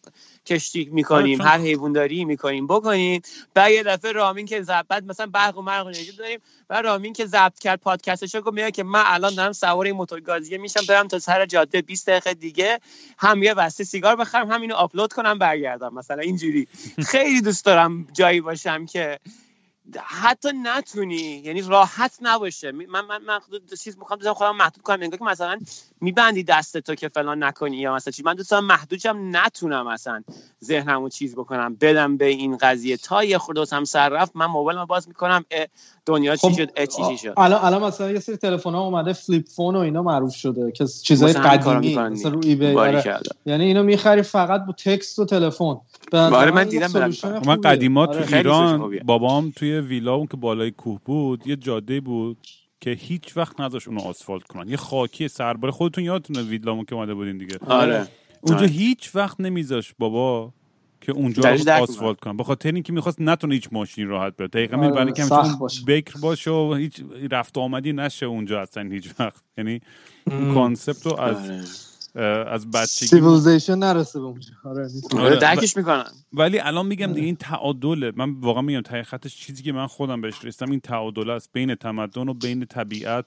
کشتی می‌کنیم آره، چون- هر حیونداری می‌کنیم. بکنیم بعد یه دفعه رامین که زب... بعد مثلا برق و مرق و انرژی داریم. و رامین که ضبط کرد پادکستش رو میگه که من الان دارم سوار این موتور گازیه میشم برم تا سر جاده 20 دقیقه دیگه هم یه بسته سیگار بخرم هم اینو آپلود کنم برگردم. مثلا اینجوری. خیلی دوست دارم جایی باشم که حتی نتونی. یعنی راحت نباشه. من من محدود چیز می‌خوام بزنم خودم محدود کنم. انگار که مثلا میبندی دست تو که فلان نکنی یا مثلا چی. من دوست دارم محدودشم نتونم مثلا ذهنمو چیز بکنم. بدم به این قضیه. تا یه خورده هم سر رفت من موبایلمو باز می‌کنم. دنیا چی شد؟ اه، چی چی شد؟ الان الان مثلا یه سری تلفن ها اومده flip phone و اینا معروف شده که چیزای قدیمی مثلا رو eBay بری آره. یعنی اینو می‌خری فقط با text و تلفن. آره، من دیدم برم. من. قدیما آره. تو ایران. بابام توی ویلا اون که بالای کوه بود یه جاده بود که هیچ وقت نذاشت اونو آسفالت کنن. یه خاکی سربالا خودتون یادتونه ویلامون که اومده بودین دیگه. آره. اونجا آره. هیچ وقت نمیذاشت بابا که اونجا آسفالت کنن. به خاطر اینکه می‌خواست نتونه هیچ ماشینی راحت بیاد دقیقا آره، می‌برن که. بکر باشه و هیچ رفت و آمدی نشه اونجا اصلا هیچ وقت. یعنی اون concept رو از آره. از بچگی civilization نرسه به اونجا آره. آره آره. درکش می‌کنم ولی الان میگم دیگه این تعادله من واقعا میگم ته خطش چیزی که من خودم بهش رسیدم این تعادل است بین تمدن و بین طبیعت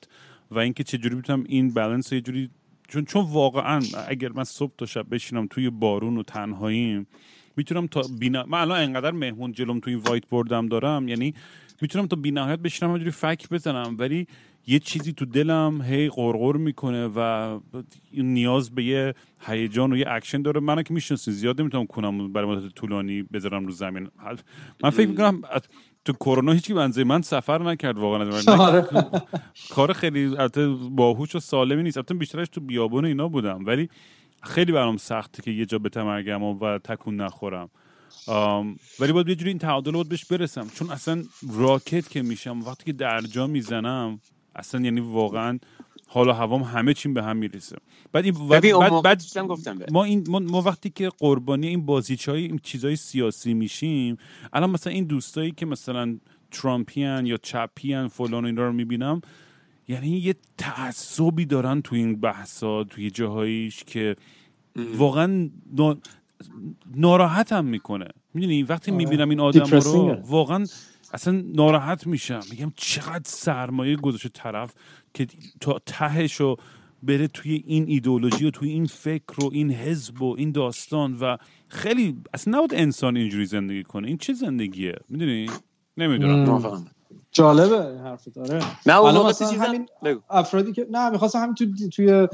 و اینکه چجوری می‌تونم این بالانس رو یه جوری چون چون واقعا اگر من صبح تا شب بشینم توی بارون و تنهاییم می‌تونم تا بینا من الان انقدر مهمون جلوم تو این وایت بوردم دارم یعنی می‌تونم تا بینهایت بشینم همینجوری فک بزنم ولی یه چیزی تو دلم هی قرقر می‌کنه و نیاز به یه هیجان و یه اکشن داره. منو که می‌شناسین زیاد نمی‌تونم کنم برای مدت طولانی بذارم رو زمین. من فکر می‌کنم تو کرونا هیچی بنزه من سفر نکرد واقعا. آره. کار خیلی البته باهوش و سالمی نیست. البته بیشترش تو بیابون اینا بودم. ولی خیلی برام سخته که یه جا بتمرگم و تکون نخورم. ولی باید یه جوری این تعادل باید بهش برسم. چون اصلا راکت که میشم وقتی که درجا می‌زنم اصلا یعنی واقعا حال و هوام همه چیم به هم می‌رسه بعد این بعد, بعد, ما این ما, وقتی که قربانی این بازیچ های این چیزای سیاسی میشیم الان مثلا این دوستایی که مثلا ترامپیان یا چپیان فلان اینا رو می‌بینم یعنی یه تعصبی دارن تو این بحثا توی جاهاییش که واقعا ناراحتم می‌کنه. می‌دونی وقتی آره. می‌بینم این آدم رو واقعا اصلا ناراحت میشم. میگم چقدر سرمایه گذاشته طرف که تا تهش رو بره توی این ایدولوژی و توی این فکر و این حزب و این داستان و خیلی اصلا نباید انسان اینجوری زندگی کنه. این چه زندگیه؟ می‌دونی؟ نمی‌دونم. جالبه این حرف داره نه اون مثلا همین افرادی که نه می‌خواستم همین تو توی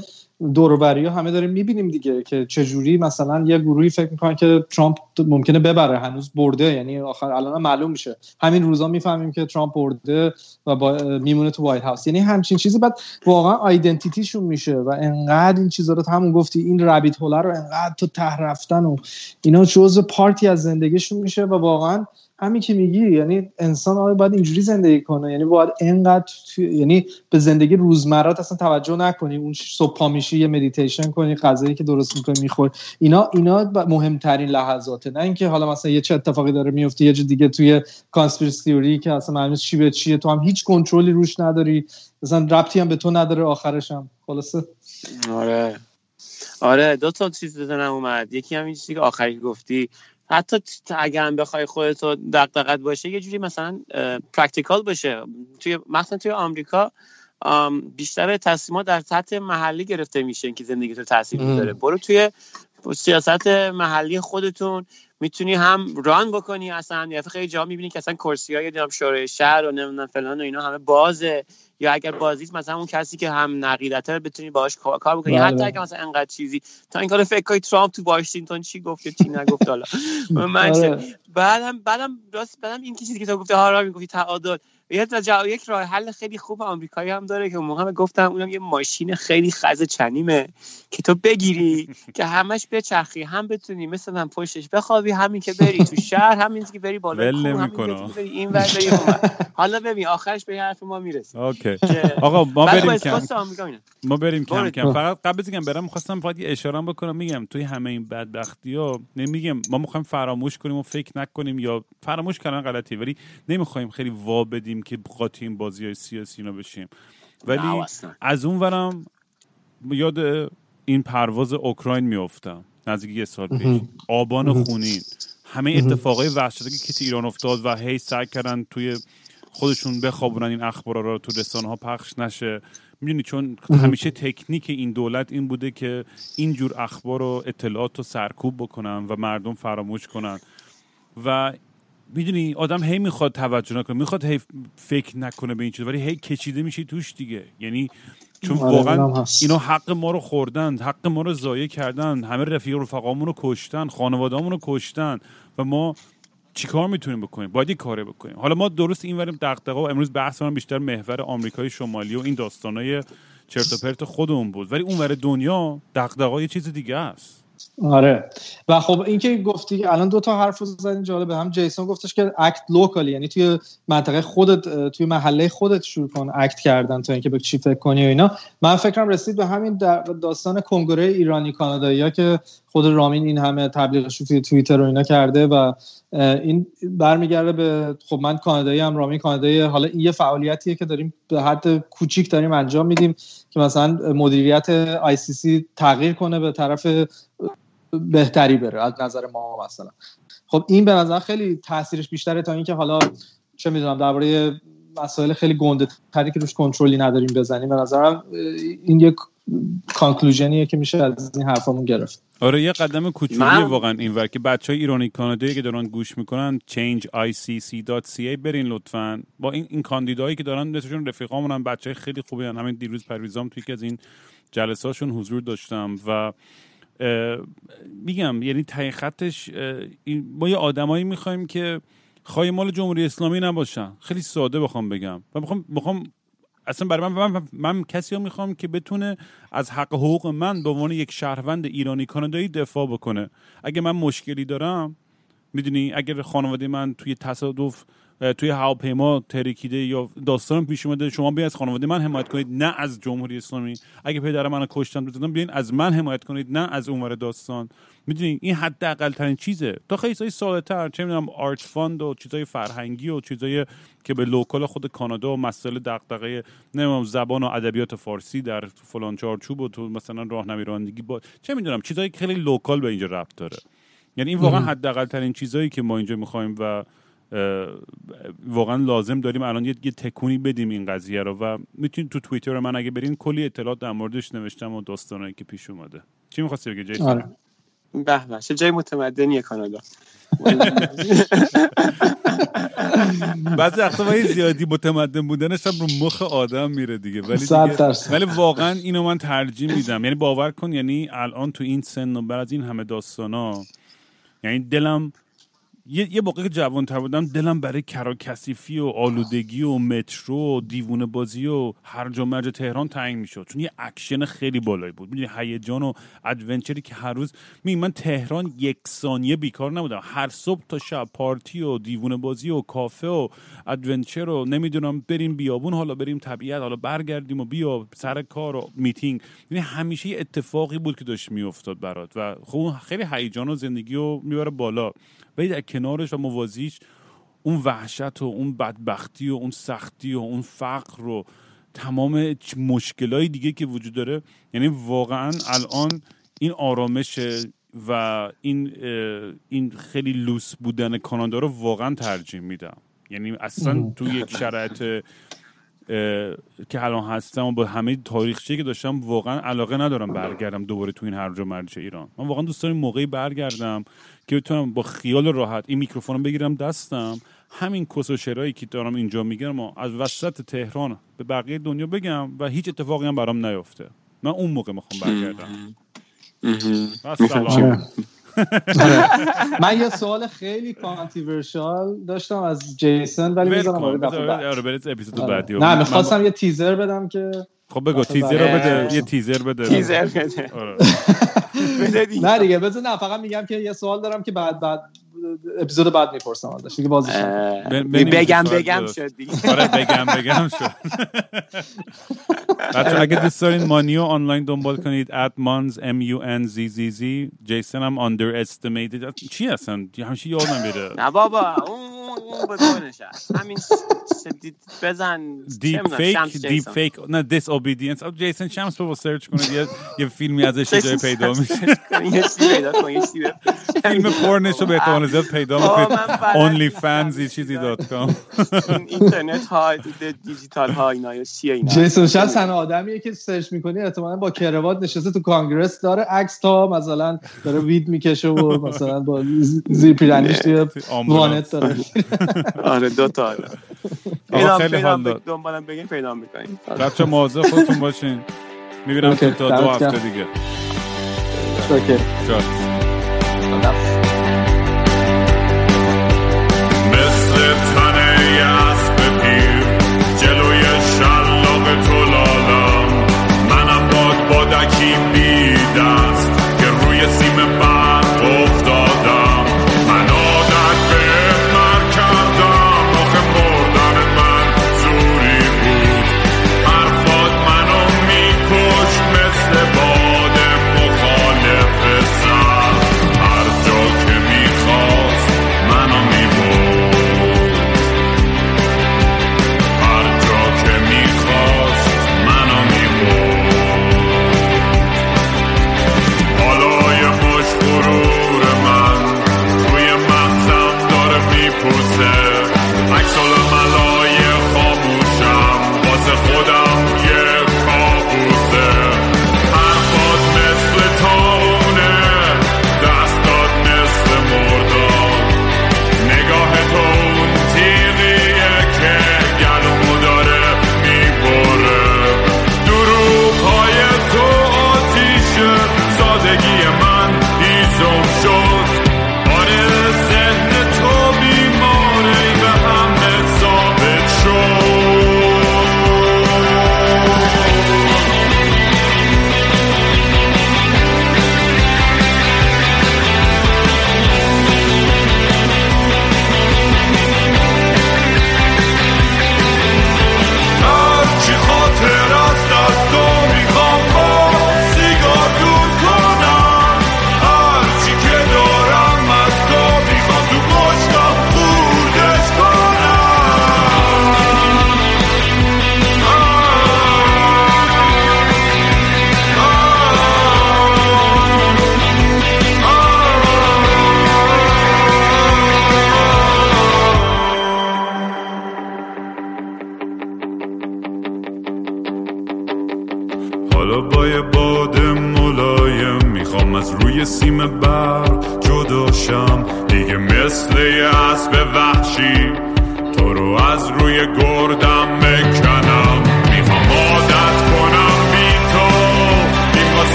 دوروبری ها همه داریم می‌بینیم دیگه که چجوری مثلا یه گروهی فکر می‌کنن که ترامپ ممکنه ببره هنوز برده یعنی آخر الان معلوم میشه. همین روزا می‌فهمیم که ترامپ برده و با میمونه تو وایت هاوس. یعنی همچین چیزی بعد واقعا آیدنتیتیشون میشه و انقدر این چیزا رو همون گفتی این رابیت هول رو انقدر تو ته رفتن و اینا جزء part ی از زندگیشون میشه و واقعا همین که میگی یعنی انسان آیا باید اینجوری زندگی کنه. یعنی باید انقدر یعنی به زندگی روزمرات اصلا توجه نکنی. اون صبح میشی یه مدیتیشن کنی غذایی که درست می‌کنی میخور اینا اینا مهمترین لحظاته. نه اینکه حالا مثلا یه چه اتفاقی داره میفته یه دیگه توی conspiracy theory که اصلا معلومه چی به چیه. تو هم هیچ کنترلی روش نداری. مثلا ربطی هم به تو نداره آخرش هم. خلاصه. آره. آره دو تا چیز یادم اومد. یکی هم این چیزی که آخری گفتی حتی اگر هم بخوای خودتو دغدغه‌ت باشه یه جوری مثلا practical باشه. توی مثلا توی آمریکا بیشتر تصمیمات در سطح محلی گرفته میشه که زندگی تو تاثیر می‌ذاره. برو توی سیاست محلی خودتون می‌تونی هم run بکنی اصلا. یا خیلی جا می‌بینی که اصلا کرسی های شورای شهر و نمی‌دونم فلان و اینا همه بازه. یا اگر بازیست مثلا اون کسی که هم نقیدته بتونی باهاش کار بکنی بله، حتی. اگه مثلا انقدر چیزی تا این کار فکر کنی ترامپ تو واشنگتن چی گفت یا چی نگفت حالا من آره. بعدم بعدم راست بعدم این چیزی که تو گفته ها می‌گفتی تعادل یه یک راه حل خیلی خوب آمریکایی هم داره که موقع گفتم اونم یه ماشین خیلی خز چنیمه که تو بگیری که همش بچرخی هم بتونی مثلا پشتش بخوابی همین که بری تو شهر همین که بری بالا همین بری این ور بری حالا ببین آخرش به حرف ما می‌رسه اوکی. آقا ما بریم کم ما بریم کم کم. فقط قبل از برم می‌خواستم فقط یه اشاره بکنم. میگم توی همه این بدبختی ها نمیگم ما می‌خوایم فراموش کنیم و فکر نکنیم یا فراموش کردن غلطی ولی نمی‌خوایم خیلی وا بدیم که قاطی این بازی های سیاسی اینا بشیم. ولی از اون ورم یاد این پرواز اوکراین میافتم. نزدیک یه سال پیش. آبان خونین. همه اتفاقای وحشتناکی که تو ایران افتاد و هی سعی کردن توی خودشون بخوابونن این اخبار رو تو رسانه ها پخش نشه. می‌دونی چون همیشه تکنیک این دولت این بوده که اینجور اخبار و اطلاعات رو سرکوب بکنن و مردم فراموش کنن. و می‌دونی آدم هی می‌خواد توجه نکنه می‌خواد هی فکر نکنه به این چیز ولی هی کشیده میشه توش دیگه. یعنی چون آره، واقعا اینا حق ما رو خوردن حق ما رو ضایع کردن همه رفیق رفقامون رو کشتن خانوادهامون رو کشتن و ما چیکار می‌تونیم بکنیم؟ باید کاره بکنیم. حالا ما درست این وریم دغدغه و امروز بحث من بیشتر محور آمریکای شمالی و این داستانای چرت و پرت خودمون بود. ولی اون ور دنیا دغدغه یه چیز دیگه است. آره. و خب اینکه گفتی الان دو تا حرف زدین جالبه. هم جیسون گفتش که اکت لوکالی یعنی توی منطقه خودت توی محله خودت شروع کن اکت کردن تا اینکه به چی فکر کنی و اینا. من فکرم رسید به همین داستان کنگره ایرانی کانادایی که خود رامین این همه تبلیغش توی توییتر و اینا کرده و این برمیگرده به خب من کانادایی هم رامین کانادایی حالا این یه فعالیتیه که داریم به حد کوچیک داریم انجام میدیم. که مثلا مدیریت سی تغییر کنه به طرف بهتری بره از نظر ما مثلا. خب این به نظر خیلی تاثیرش بیشتره تا اینکه حالا چه می‌دونم درباره مسائل خیلی گنده تری که روش کنترلی نداریم بزنیم به نظرم این یک کانکلوژنیه که میشه از این حرفامون گرفت. آره یه قدم کوچولی من- واقعا اینور که بچه های ایرانی کانادایی که دارن گوش می‌کنن changeicc.ca برین لطفا. با این این کاندیدایی که دارن مثلشون رفیقامون هم بچه خیلی خوبی هن. همین دیروز پرویزام توی یکی از این جلساشون حضور داشتم و میگم یعنی تای خطش این ما یه آدمایی می‌خوایم که خواهی مال جمهوری اسلامی نباشن. خیلی ساده بخوام بگم. و بخوام بخوام اصلا برای من, من, من کسی رو می‌خوام که بتونه از حق حقوق من به عنوان یک شهروند ایرانی کانادایی دفاع بکنه. اگه من مشکلی دارم می‌دونی اگر خانواده من توی تصادف توی هواپیما ترکیده یا داستان پیش اومده. شما بیاین از خانواده من حمایت کنید نه از جمهوری اسلامی. اگه پدر منو کشتن بزنن بیاین از من حمایت کنید نه از اونور داستان. می‌دونی این حداقل ترین چیزه. تا خیلی چیزای ساده تر چه می‌دونم art fund و چیزای فرهنگی و چیزای که به local خود کانادا و مسائل دغدغه نمی‌دونم زبان و ادبیات فارسی در فلان چارچوب و تو مثلا راهنمایی رانندگی با چه می‌دونم چیزایی که خیلی local به اینجا ربط داره. یعنی این واقعا حداقل ترین چیزایی که ما اینجا می‌خوایم و واقعا لازم داریم الان یه, یه تکونی بدیم این قضیه رو و می‌تونید تو توییتر من اگه برین کلی اطلاعات در موردش نوشتم و داستانایی که پیش اومده. چی می‌خواستی بگی جیسون؟ آره. به به چه جای متمدنیه کانادا. بعضی وقتا با این زیادی متمدن بودنش هم رو مخ آدم میره دیگه. ولی دیگه. ولی واقعا اینو من ترجیح میدم. یعنی باور کن یعنی الان تو این سن و بعد از این همه داستانا یعنی دلم یه یه موقع که جوان‌تر بودم دلم برای کراک کثیفی و آلودگی و مترو و دیوونه بازی و هرج و مرج تهران تنگ می‌شد. چون یه اکشن خیلی بالایی بود. می‌دونی هیجان و adventure ی که هر روز می من تهران یک ثانیه بیکار نبودم. هر صبح تا شب پارتی و دیوونه بازی و کافه و adventure و نمی‌دونم بریم بیابون حالا بریم طبیعت حالا برگردیم و بیا سر کار و میتینگ. یعنی همیشه اتفاقی بود که داشت میافتاد برات و خب خیلی هیجان و زندگی رو می‌بره بالا. ولی در کنارش و موازیش اون وحشت و اون بدبختی و اون سختی و اون فقر و تمام مشکلای دیگه که وجود داره یعنی واقعا الان این آرامش و این این خیلی لوس بودن کانادا رو واقعا ترجیح میدم. یعنی اصلا تو یک شرایط که الان هستم و با همه تاریخچه‌ای که داشتم واقعا علاقه ندارم برگردم دوباره تو این هرج و مرج ایران. من واقعا دوست دارم موقعی برگردم که بتونم با خیال راحت این میکروفون رو بگیرم دستم. همین کس و شرایی که دارم اینجا میگم و از وسط تهران به بقیه دنیا بگم و هیچ اتفاقی هم برام نیفته من اون موقع می‌خوام برگردم. من یه سوال خیلی کانتیورشال داشتم از جیسن ولی ول می‌ذارم کن. برای دفعه بذار- بعد. آره، برید اپیزود آره. بعدی نه من- می‌خواستم یه تیزر بدم که خب بگو تیزر رو. بده یه تیزر بده تیزر بده آره. نه دیگه بذار نه فقط میگم که یه سوال دارم که بعد بعد اپیزود بعد می‌پرسم ازش دیگه بازش بگم بگم. شد دیگه. آره بگم بگم شد. بچه اگه دوست دارین مانیو آنلاین دنبال کنید at mons m u n z z z. جیسن هم underestimated. چی اصلا همیشه یادم میره. نه بابا اون اون به همین س- س- دی- بزن. دیپ فیک شمس دیپ. فیک. نه دیس اوبیدینس جیسن شمس بابا سرچ کنید. یه یه فیلمی ازش یه جای پیدا میشه. یه چیزی پیدا کن یه چیزی. فیلم به احتمال زیاد پیدا می‌کنید نیستم. fans چیزی دات کام. این اینترنت ها دیجیتال ها اینا یا چیه اینا. جیسون شاید تنها آدمیه که سرچ می‌کنی احتمالاً با کروات نشسته تو کانگرس داره عکس تا مثلا داره وید می‌کشه و مثلا با زیر پیرنیش توی. وانت داره. آره دو تا آره آقا خیلی حال داد. دنبالم بگین پیدا می‌کنیم بچه مواظب خودتون باشین می‌بینم تا دو هفته. دیگه اوکی.